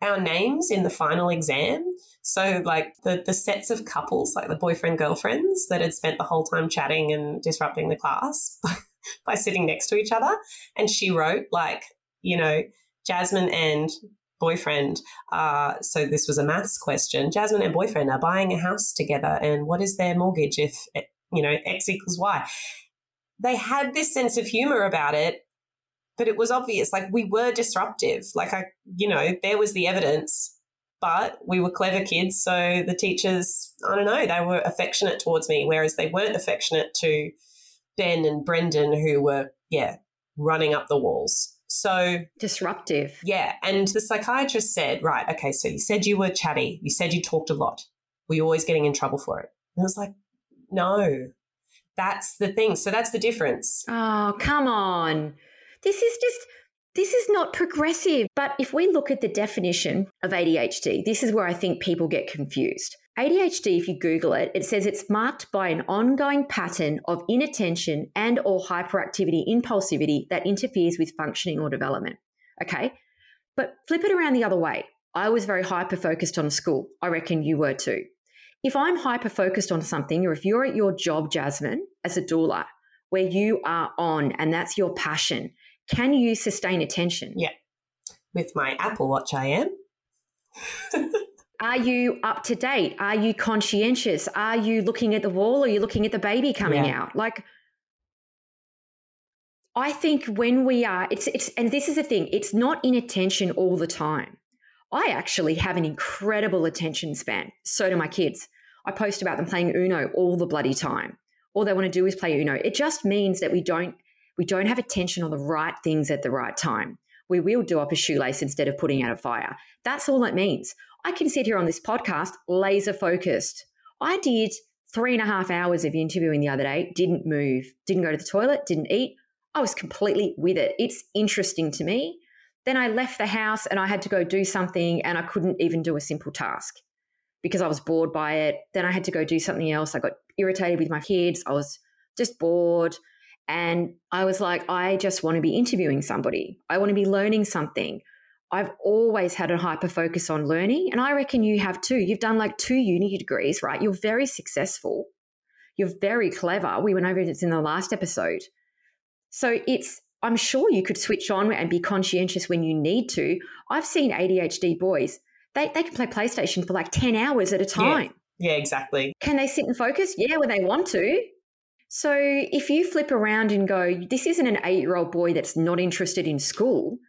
our names in the final exam. So, like the, the sets of couples, like the boyfriend girlfriends that had spent the whole time chatting and disrupting the class by sitting next to each other. And she wrote, like, you know, Jasmine and boyfriend. Uh, so, this was a maths question. Jasmine and boyfriend are buying a house together. And what is their mortgage if, you know, X equals Y? They had this sense of humor about it but it was obvious like we were disruptive like i you know there was the evidence but we were clever kids so the teachers i don't know they were affectionate towards me whereas they weren't affectionate to ben and brendan who were yeah running up the walls. So disruptive. Yeah and the psychiatrist said right okay so you said you were chatty you said you talked a lot. Were you always getting in trouble for it? And i was like no that's the thing. So that's the difference. Oh come on. This is just this is not progressive. But if we look at the definition of ADHD, this is where I think people get confused. ADHD, if you Google it, it says it's marked by an ongoing pattern of inattention and or hyperactivity, impulsivity that interferes with functioning or development. Okay. But flip it around the other way. I was very hyper focused on school. I reckon you were too. If I'm hyper focused on something, or if you're at your job, Jasmine, as a doula, where you are on and that's your passion, can you sustain attention? Yeah. With my Apple Watch, I am. Are you up to date? Are you conscientious? Are you looking at the wall or are you looking at the baby coming yeah. out? Like, I think when we are, it's, it's, and this is the thing, it's not inattention all the time. I actually have an incredible attention span. So do my kids. I post about them playing Uno all the bloody time. All they want to do is play Uno. It just means that we don't we don't have attention on the right things at the right time. We will do up a shoelace instead of putting out a fire. That's all it means. I can sit here on this podcast laser focused. I did three and a half hours of interviewing the other day, didn't move, didn't go to the toilet, didn't eat. I was completely with it. It's interesting to me. Then I left the house and I had to go do something and I couldn't even do a simple task because I was bored by it. Then I had to go do something else. I got irritated with my kids. I was just bored. And I was like, I just want to be interviewing somebody. I want to be learning something. I've always had a hyper focus on learning. And I reckon you have too. You've done like two uni degrees, right? You're very successful. You're very clever. We went over this in the last episode. So it's, I'm sure you could switch on and be conscientious when you need to. I've seen ADHD boys, they, they can play PlayStation for like 10 hours at a time. Yeah, yeah exactly. Can they sit and focus? Yeah, when they want to. So if you flip around and go, this isn't an eight year old boy that's not interested in school.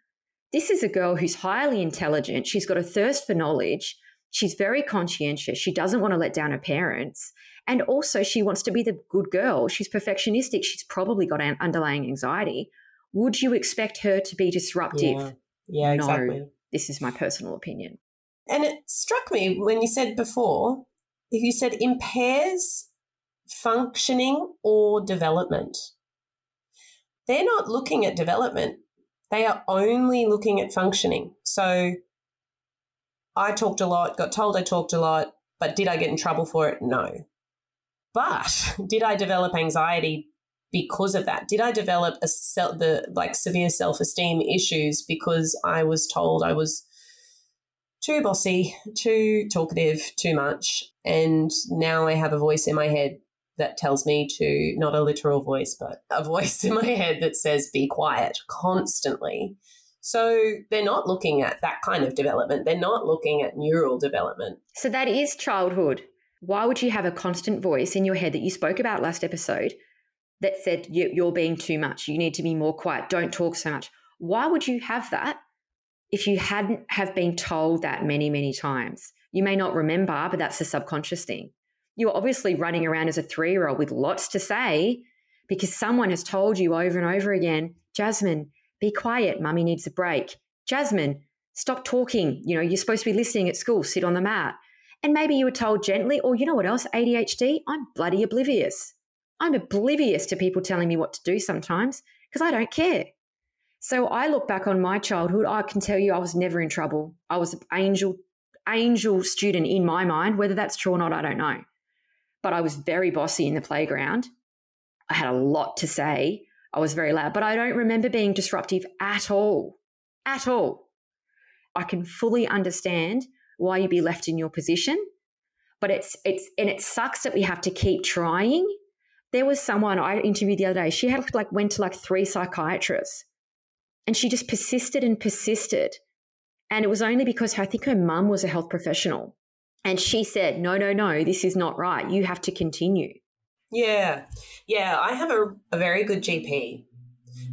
This is a girl who's highly intelligent. She's got a thirst for knowledge. She's very conscientious. She doesn't want to let down her parents. And also, she wants to be the good girl. She's perfectionistic. She's probably got an underlying anxiety. Would you expect her to be disruptive? Yeah, yeah no, exactly. This is my personal opinion. And it struck me when you said before, if you said impairs functioning or development. They're not looking at development, they are only looking at functioning. So I talked a lot, got told I talked a lot, but did I get in trouble for it? No. But did I develop anxiety because of that? Did I develop a self, the like severe self esteem issues because I was told I was too bossy, too talkative, too much, and now I have a voice in my head that tells me to not a literal voice, but a voice in my head that says be quiet constantly. So they're not looking at that kind of development. They're not looking at neural development. So that is childhood. Why would you have a constant voice in your head that you spoke about last episode that said you're being too much? You need to be more quiet. Don't talk so much. Why would you have that if you hadn't have been told that many, many times? You may not remember, but that's a subconscious thing. You're obviously running around as a three year old with lots to say because someone has told you over and over again, Jasmine, be quiet. Mummy needs a break. Jasmine, stop talking. You know, you're supposed to be listening at school, sit on the mat. And maybe you were told gently, or you know what else, ADHD, I'm bloody oblivious. I'm oblivious to people telling me what to do sometimes because I don't care. So I look back on my childhood, I can tell you I was never in trouble. I was an angel, angel student in my mind. Whether that's true or not, I don't know but I was very bossy in the playground. I had a lot to say. I was very loud, but I don't remember being disruptive at all. At all. I can fully understand why you'd be left in your position, but it's it's and it sucks that we have to keep trying. There was someone I interviewed the other day. She had like went to like three psychiatrists, and she just persisted and persisted. And it was only because I think her mum was a health professional and she said, no, no, no, this is not right. You have to continue. Yeah. Yeah. I have a, a very good GP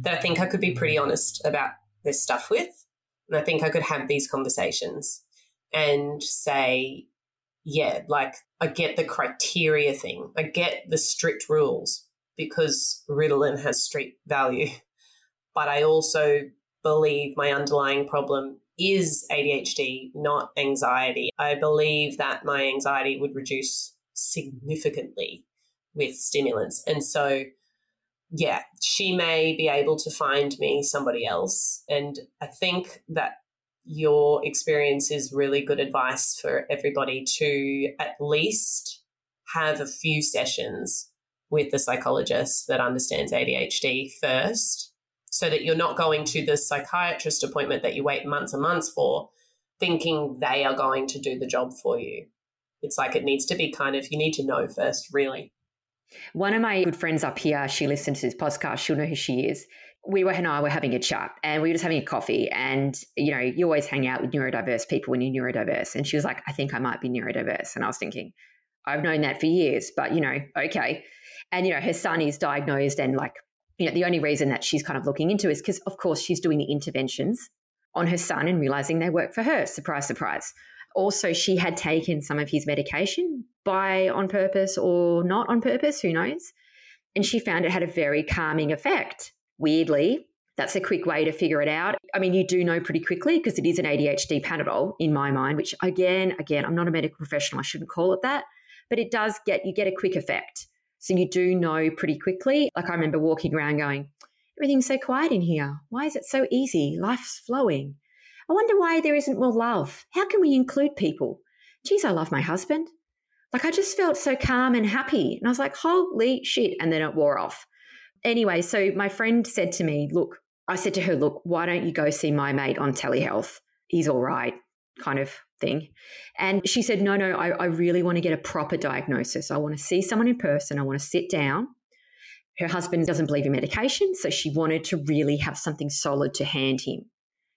that I think I could be pretty honest about this stuff with. And I think I could have these conversations and say, yeah, like I get the criteria thing, I get the strict rules because Ritalin has street value. But I also believe my underlying problem is ADHD, not anxiety. I believe that my anxiety would reduce significantly with stimulants. And so, yeah, she may be able to find me somebody else. And I think that your experience is really good advice for everybody to at least have a few sessions with the psychologist that understands ADHD first so that you're not going to the psychiatrist appointment that you wait months and months for thinking they are going to do the job for you. It's like it needs to be kind of, you need to know first, really. One of my good friends up here, she listens to this podcast. She'll know who she is. We were, and I were having a chat and we were just having a coffee. And, you know, you always hang out with neurodiverse people when you're neurodiverse. And she was like, I think I might be neurodiverse. And I was thinking, I've known that for years, but, you know, okay. And, you know, her son is diagnosed and like you know, the only reason that she's kind of looking into is because, of course, she's doing the interventions on her son and realizing they work for her. Surprise, surprise. Also, she had taken some of his medication by on purpose or not on purpose, who knows? And she found it had a very calming effect. Weirdly, that's a quick way to figure it out. I mean, you do know pretty quickly because it is an ADHD Panadol in my mind, which again, again, I'm not a medical professional. I shouldn't call it that, but it does get you get a quick effect. So you do know pretty quickly. Like I remember walking around going, everything's so quiet in here. Why is it so easy? Life's flowing. I wonder why there isn't more love. How can we include people? Geez, I love my husband. Like I just felt so calm and happy. And I was like, holy shit. And then it wore off. Anyway, so my friend said to me, look, I said to her, look, why don't you go see my mate on telehealth? he's all right, kind of thing. And she said, no, no, I, I really want to get a proper diagnosis. I want to see someone in person. I want to sit down. Her husband doesn't believe in medication. So she wanted to really have something solid to hand him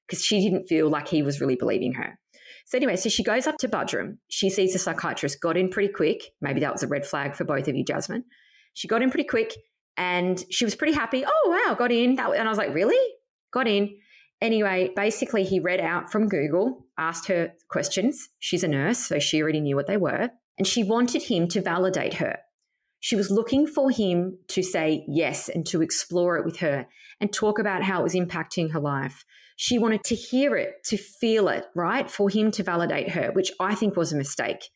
because she didn't feel like he was really believing her. So anyway, so she goes up to Buderim. She sees the psychiatrist, got in pretty quick. Maybe that was a red flag for both of you, Jasmine. She got in pretty quick and she was pretty happy. Oh, wow, got in. That, and I was like, really? Got in. Anyway, basically, he read out from Google, asked her questions. She's a nurse, so she already knew what they were. And she wanted him to validate her. She was looking for him to say yes and to explore it with her and talk about how it was impacting her life. She wanted to hear it, to feel it, right? For him to validate her, which I think was a mistake.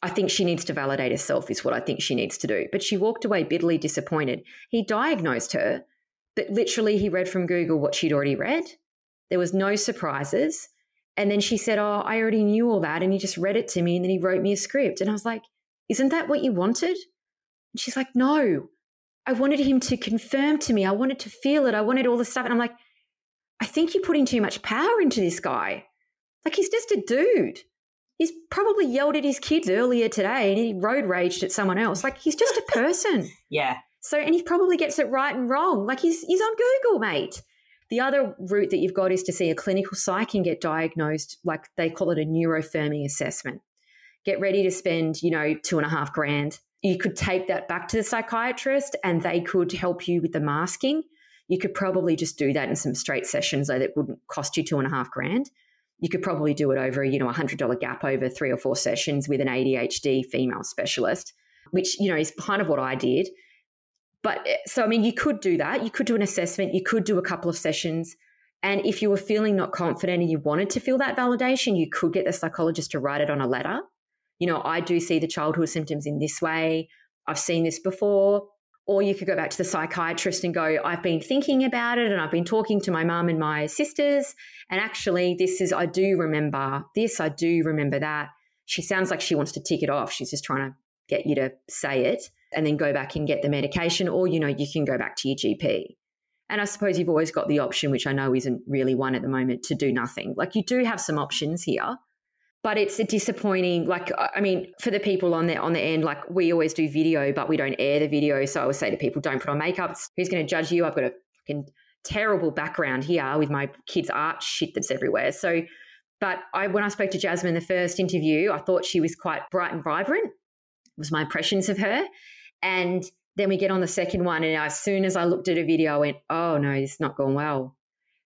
I think she needs to validate herself, is what I think she needs to do. But she walked away bitterly disappointed. He diagnosed her, but literally he read from Google what she'd already read. There was no surprises. And then she said, Oh, I already knew all that. And he just read it to me and then he wrote me a script. And I was like, Isn't that what you wanted? And she's like, No, I wanted him to confirm to me. I wanted to feel it. I wanted all the stuff. And I'm like, I think you're putting too much power into this guy. Like he's just a dude. He's probably yelled at his kids earlier today and he road raged at someone else. Like he's just a person. yeah. So and he probably gets it right and wrong. Like he's he's on Google, mate. The other route that you've got is to see a clinical psych and get diagnosed, like they call it a neuroaffirming assessment. Get ready to spend, you know, two and a half grand. You could take that back to the psychiatrist and they could help you with the masking you could probably just do that in some straight sessions though that wouldn't cost you two and a half grand. You could probably do it over, you know, a hundred dollar gap over three or four sessions with an ADHD female specialist, which, you know, is kind of what I did. But eh, so, I mean, you could do that. You could do an assessment. You could do a couple of sessions. And if you were feeling not confident and you wanted to feel that validation, you could get the psychologist to write it on a letter. You know, I do see the childhood symptoms in this way. I've seen this before. Or you could go back to the psychiatrist and go, I've been thinking about it and I've been talking to my mum and my sisters. And actually, this is, I do remember this, I do remember that. She sounds like she wants to tick it off. She's just trying to get you to say it and then go back and get the medication. Or, you know, you can go back to your GP. And I suppose you've always got the option, which I know isn't really one at the moment, to do nothing. Like you do have some options here but it's a disappointing like i mean for the people on the on the end like we always do video but we don't air the video so i always say to people don't put on makeup who's going to judge you i've got a fucking terrible background here with my kids art shit that's everywhere so but i when i spoke to jasmine the first interview i thought she was quite bright and vibrant was my impressions of her and then we get on the second one and as soon as i looked at a video i went oh no it's not going well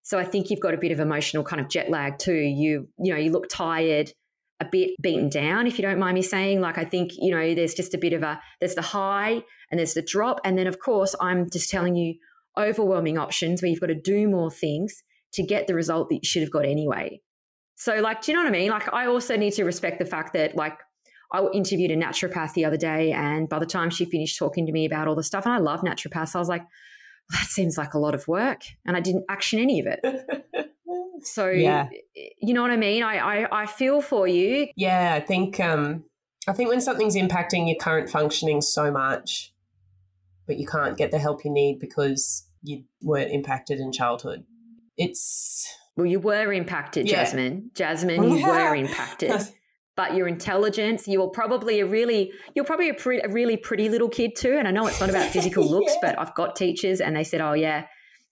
so i think you've got a bit of emotional kind of jet lag too you you know you look tired a bit beaten down, if you don't mind me saying. Like, I think, you know, there's just a bit of a, there's the high and there's the drop. And then, of course, I'm just telling you overwhelming options where you've got to do more things to get the result that you should have got anyway. So, like, do you know what I mean? Like, I also need to respect the fact that, like, I interviewed a naturopath the other day, and by the time she finished talking to me about all the stuff, and I love naturopaths, I was like, well, that seems like a lot of work. And I didn't action any of it. So yeah. you know what I mean? I, I, I feel for you. Yeah, I think um I think when something's impacting your current functioning so much, but you can't get the help you need because you weren't impacted in childhood. It's well, you were impacted, yeah. Jasmine. Jasmine, you were impacted. but your intelligence, you were probably a really, you're probably a, pre- a really pretty little kid too. And I know it's not about physical looks, yeah. but I've got teachers and they said, oh yeah,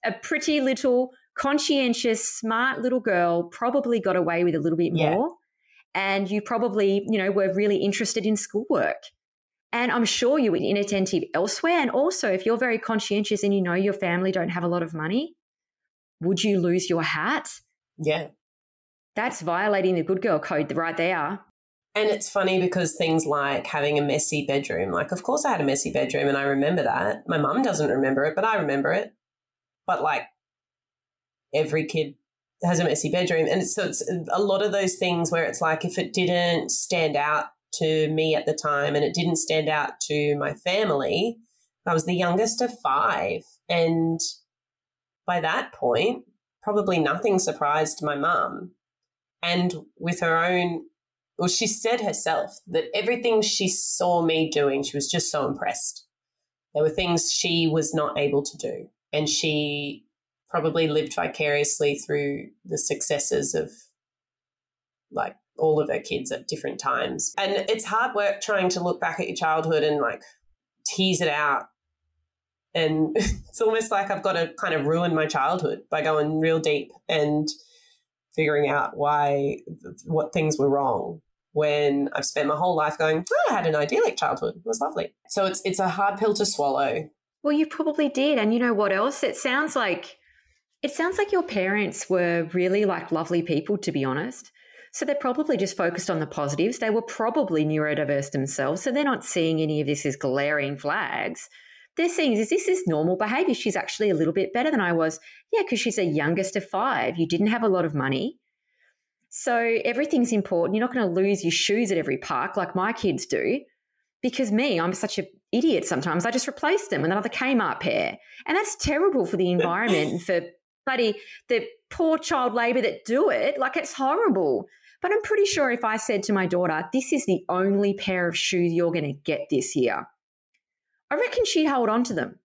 a pretty little conscientious, smart little girl probably got away with a little bit yeah. more. And you probably, you know, were really interested in schoolwork. And I'm sure you were inattentive elsewhere. And also, if you're very conscientious and you know your family don't have a lot of money, would you lose your hat? Yeah. That's violating the good girl code right there. And it's funny because things like having a messy bedroom, like, of course, I had a messy bedroom and I remember that. My mum doesn't remember it, but I remember it. But like, every kid has a messy bedroom. And so it's a lot of those things where it's like if it didn't stand out to me at the time and it didn't stand out to my family, I was the youngest of five. And by that point, probably nothing surprised my mum. And with her own, well, she said herself that everything she saw me doing, she was just so impressed. There were things she was not able to do. And she probably lived vicariously through the successes of like all of her kids at different times. And it's hard work trying to look back at your childhood and like tease it out. And it's almost like I've got to kind of ruin my childhood by going real deep and figuring out why, what things were wrong when I've spent my whole life going, oh, I had an idyllic childhood. It was lovely. So it's it's a hard pill to swallow. Well, you probably did. And you know what else? It sounds like it sounds like your parents were really like lovely people, to be honest. So they're probably just focused on the positives. They were probably neurodiverse themselves. So they're not seeing any of this as glaring flags. They're seeing is this is normal behavior. She's actually a little bit better than I was. Yeah, because she's a youngest of five. You didn't have a lot of money. So everything's important. You're not going to lose your shoes at every park like my kids do. Because me, I'm such an idiot sometimes. I just replace them with another Kmart pair. And that's terrible for the environment and for bloody the poor child labor that do it. Like it's horrible. But I'm pretty sure if I said to my daughter, this is the only pair of shoes you're going to get this year, I reckon she'd hold on to them.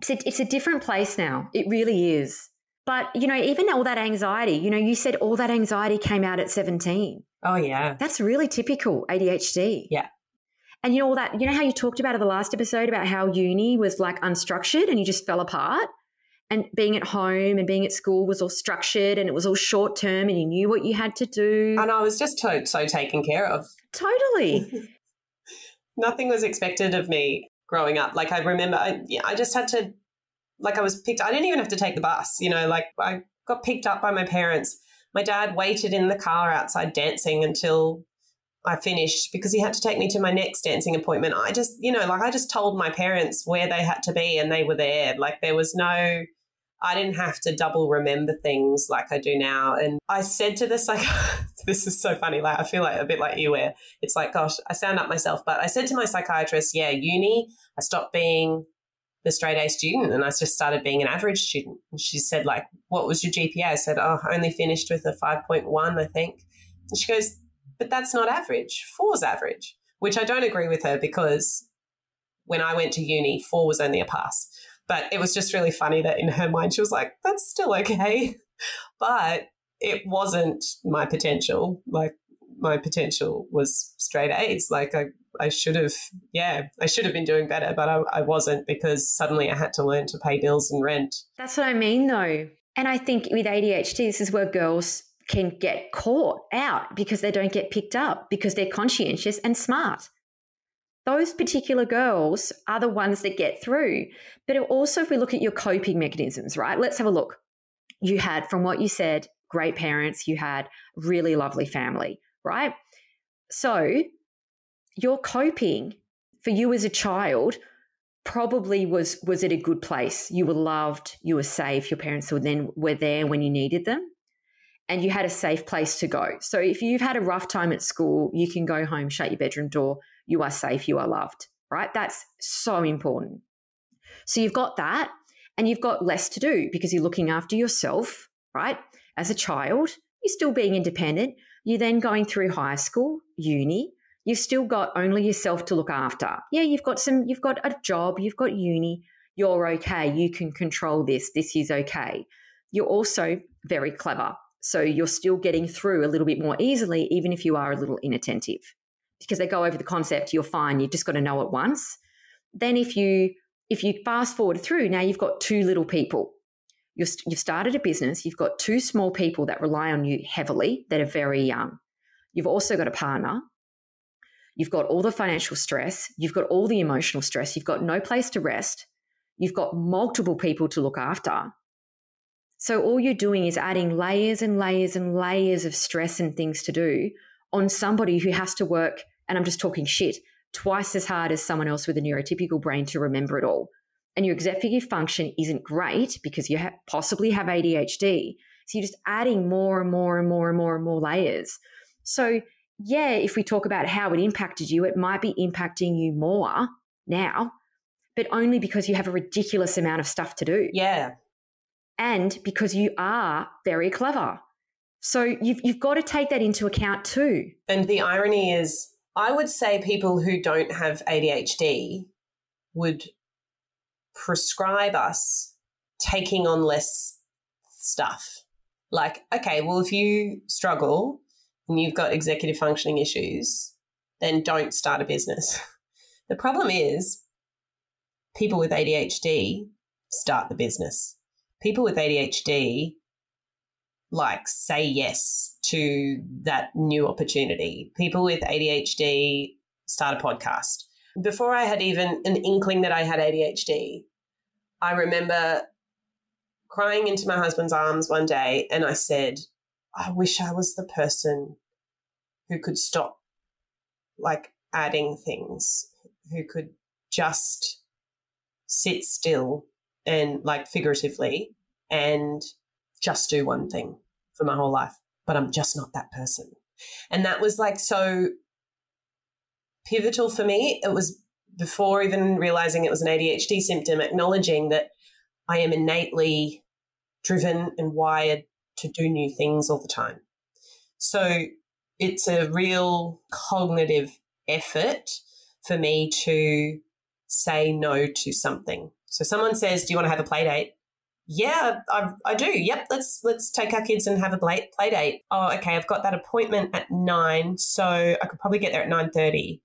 It's a, it's a different place now. It really is. But, you know, even all that anxiety, you know, you said all that anxiety came out at 17. Oh, yeah. That's really typical ADHD. Yeah. And you know, all that, you know how you talked about it in the last episode about how uni was like unstructured and you just fell apart? and being at home and being at school was all structured and it was all short term and you knew what you had to do. And I was just so, so taken care of. Totally. Nothing was expected of me growing up. Like I remember, I, I just had to, like I was picked, I didn't even have to take the bus, you know, like I got picked up by my parents. My dad waited in the car outside dancing until I finished because he had to take me to my next dancing appointment. I just, you know, like I just told my parents where they had to be and they were there. Like there was no, I didn't have to double remember things like I do now. And I said to this, like, this is so funny. Like, I feel like a bit like you, where it's like, gosh, I sound up myself. But I said to my psychiatrist, yeah, uni, I stopped being the straight A student and I just started being an average student. And she said, like, what was your GPA? I said, oh, I only finished with a 5.1, I think. And she goes, but that's not average. Four's average, which I don't agree with her because when I went to uni, four was only a pass. But it was just really funny that in her mind, she was like, that's still okay. But it wasn't my potential. Like, my potential was straight A's. Like, I, I should have, yeah, I should have been doing better, but I, I wasn't because suddenly I had to learn to pay bills and rent. That's what I mean, though. And I think with ADHD, this is where girls can get caught out because they don't get picked up because they're conscientious and smart those particular girls are the ones that get through. But also, if we look at your coping mechanisms, right? Let's have a look. You had, from what you said, great parents, you had really lovely family, right? So, your coping for you as a child probably was was at a good place. You were loved, you were safe, your parents were then were there when you needed them. And you had a safe place to go. So if you've had a rough time at school, you can go home, shut your bedroom door, you are safe, you are loved, right? That's so important. So you've got that, and you've got less to do because you're looking after yourself, right? As a child, you're still being independent. You're then going through high school, uni. You've still got only yourself to look after. Yeah, you've got some, you've got a job, you've got uni. You're okay. You can control this. This is okay. You're also very clever. So you're still getting through a little bit more easily, even if you are a little inattentive because they go over the concept, you're fine. You just got to know it once. Then if you if you fast forward through, now you've got two little people. you have started a business. You've got two small people that rely on you heavily that are very young. You've also got a partner. You've got all the financial stress. You've got all the emotional stress. You've got no place to rest. You've got multiple people to look after. So all you're doing is adding layers and layers and layers of stress and things to do on somebody who has to work, and I'm just talking shit, twice as hard as someone else with a neurotypical brain to remember it all. And your executive function isn't great because you ha- possibly have ADHD. So you're just adding more and more and more and more and more layers. So, yeah, if we talk about how it impacted you, it might be impacting you more now, but only because you have a ridiculous amount of stuff to do. Yeah. And because you are very clever. So you've, you've got to take that into account too. And the irony is, I would say people who don't have ADHD would prescribe us taking on less stuff. Like, okay, well, if you struggle and you've got executive functioning issues, then don't start a business. The problem is people with ADHD start the business. People with ADHD like say yes to that new opportunity. People with ADHD start a podcast. Before I had even an inkling that I had ADHD, I remember crying into my husband's arms one day and I said, I wish I was the person who could stop like adding things, who could just sit still and like figuratively and just do one thing for my whole life. But I'm just not that person. And that was like so pivotal for me. It was before even realizing it was an ADHD symptom, acknowledging that I am innately driven and wired to do new things all the time. So it's a real cognitive effort for me to say no to something. So someone says, "Do you want to have a play date?" Yeah, I, I do. Yep, let's let's take our kids and have a play, play date. Oh, okay. I've got that appointment at nine, so I could probably get there at nine thirty.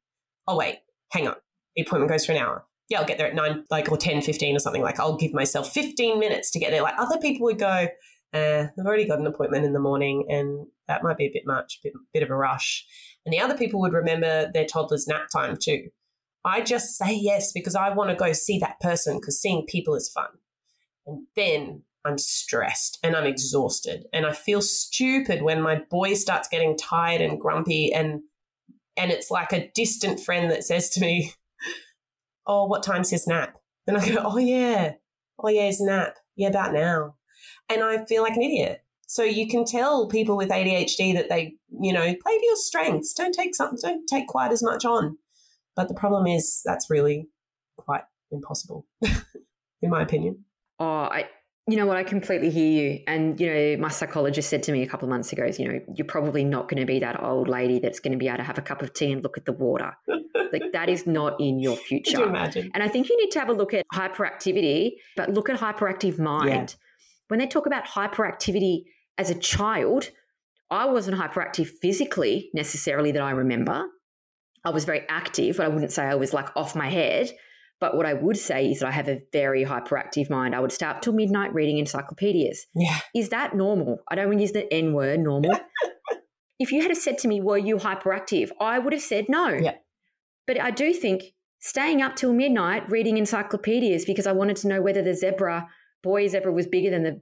Oh wait, hang on. The appointment goes for an hour. Yeah, I'll get there at nine, like or ten fifteen or something. Like I'll give myself fifteen minutes to get there. Like other people would go, uh, I've already got an appointment in the morning, and that might be a bit much, bit, bit of a rush. And the other people would remember their toddler's nap time too. I just say yes because I want to go see that person because seeing people is fun. And then I'm stressed and I'm exhausted and I feel stupid when my boy starts getting tired and grumpy and and it's like a distant friend that says to me, "Oh, what time's his nap?" And I go, "Oh yeah, oh yeah, his nap. Yeah, about now." And I feel like an idiot. So you can tell people with ADHD that they, you know, play to your strengths. Don't take something. Don't take quite as much on. But the problem is that's really quite impossible, in my opinion. Oh, I, you know what? I completely hear you. And, you know, my psychologist said to me a couple of months ago, you know, you're probably not going to be that old lady that's going to be able to have a cup of tea and look at the water. like that is not in your future. imagine? And I think you need to have a look at hyperactivity, but look at hyperactive mind. Yeah. When they talk about hyperactivity as a child, I wasn't hyperactive physically necessarily that I remember. I was very active, but I wouldn't say I was like off my head. But what I would say is that I have a very hyperactive mind. I would stay up till midnight reading encyclopedias. Yeah. Is that normal? I don't want to use the N word, normal. if you had said to me, were you hyperactive? I would have said no. Yeah. But I do think staying up till midnight reading encyclopedias because I wanted to know whether the zebra, boy zebra was bigger than the,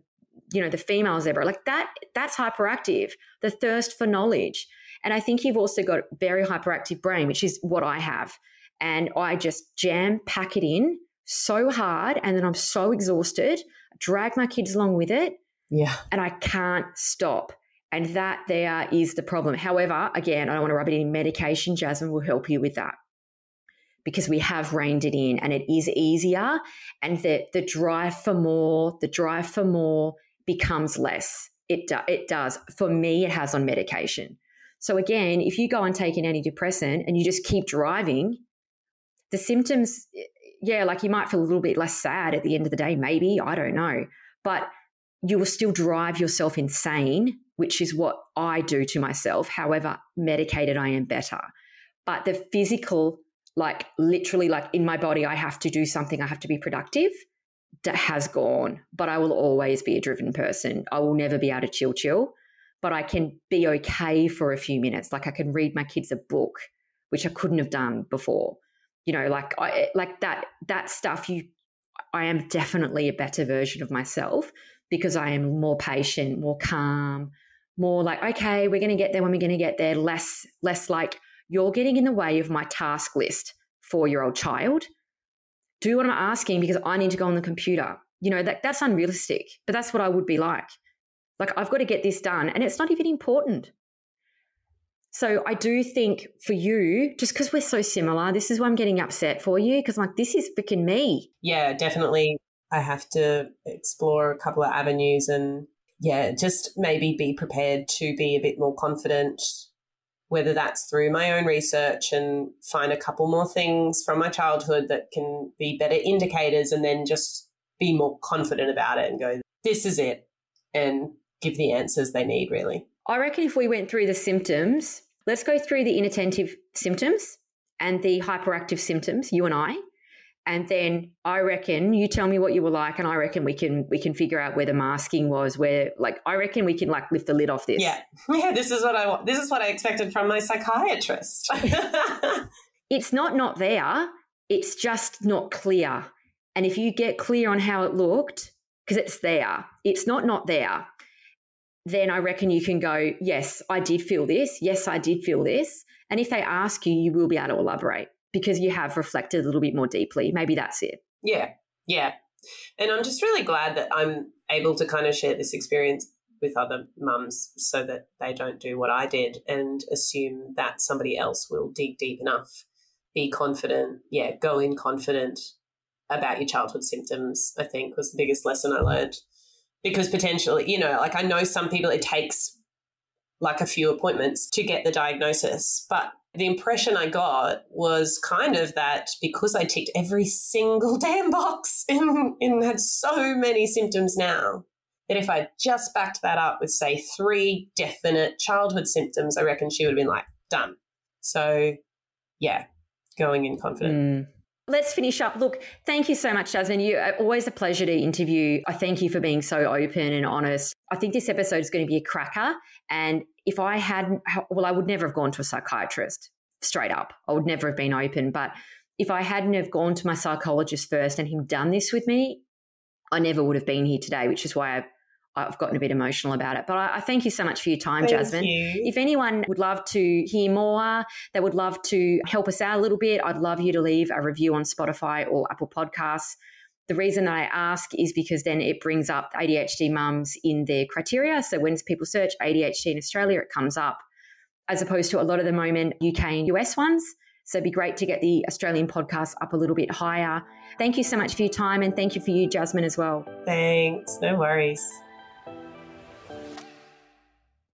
you know, the female zebra. Like that, that's hyperactive. The thirst for knowledge. And I think you've also got very hyperactive brain, which is what I have. And I just jam pack it in so hard. And then I'm so exhausted, drag my kids along with it. Yeah. And I can't stop. And that there is the problem. However, again, I don't want to rub it in. Medication, Jasmine will help you with that because we have reined it in and it is easier. And the, the drive for more, the drive for more becomes less. It, do, it does. For me, it has on medication. So again, if you go and take an antidepressant and you just keep driving, the symptoms, yeah, like you might feel a little bit less sad at the end of the day, maybe, I don't know. But you will still drive yourself insane, which is what I do to myself. However, medicated, I am better. But the physical, like literally, like in my body, I have to do something, I have to be productive, that has gone. But I will always be a driven person. I will never be able to chill, chill but I can be okay for a few minutes. Like I can read my kids a book, which I couldn't have done before. You know, like I eh, like that that stuff. You, I am definitely a better version of myself because I am more patient, more calm, more like okay, we're going to get there when we're going to get there. Less less like you're getting in the way of my task list. Four year old child, do what I'm asking because I need to go on the computer. You know that that's unrealistic, but that's what I would be like. Like, I've got to get this done. And it's not even important. So I do think for you, just because we're so similar, this is why I'm getting upset for you because like, this is freaking me. Yeah, definitely. I have to explore a couple of avenues and yeah, just maybe be prepared to be a bit more confident, whether that's through my own research and find a couple more things from my childhood that can be better indicators and then just be more confident about it and go, this is it. And give the answers they need, really. I reckon if we went through the symptoms, let's go through the inattentive symptoms and the hyperactive symptoms, you and I. And then I reckon you tell me what you were like, and I reckon we can we can figure out where the masking was. Where like I reckon we can like lift the lid off this. Yeah, yeah. This is what I want. This is what I expected from my psychiatrist. it's not not there. It's just not clear. And if you get clear on how it looked, because it's there, it's not not there. Then I reckon you can go, yes, I did feel this. Yes, I did feel this. And if they ask you, you will be able to elaborate because you have reflected a little bit more deeply. Maybe that's it. Yeah. Yeah. And I'm just really glad that I'm able to kind of share this experience with other mums so that they don't do what I did and assume that somebody else will dig deep enough, be confident, yeah, go in confident about your childhood symptoms, I think was the biggest lesson I learned. Because potentially, you know, like I know some people it takes like a few appointments to get the diagnosis, but the impression I got was kind of that because I ticked every single damn box and, and had so many symptoms now, that if I just backed that up with, say, three definite childhood symptoms, I reckon she would have been like, done. So, yeah, going in confident. Mm. Let's finish up. Look, thank you so much, Jasmine. You uh, always a pleasure to interview. I thank you for being so open and honest. I think this episode is going to be a cracker. And if I hadn't, well, I would never have gone to a psychiatrist straight up. I would never have been open. But if I hadn't have gone to my psychologist first and him done this with me, I never would have been here today, which is why I I've gotten a bit emotional about it. But I, I thank you so much for your time, thank Jasmine. You. If anyone would love to hear more, they would love to help us out a little bit, I'd love you to leave a review on Spotify or Apple Podcasts. The reason that I ask is because then it brings up ADHD mums in their criteria. So when people search ADHD in Australia, it comes up as opposed to a lot of the moment UK and US ones. So it'd be great to get the Australian podcast up a little bit higher. Thank you so much for your time and thank you for you, Jasmine, as well. Thanks. No worries.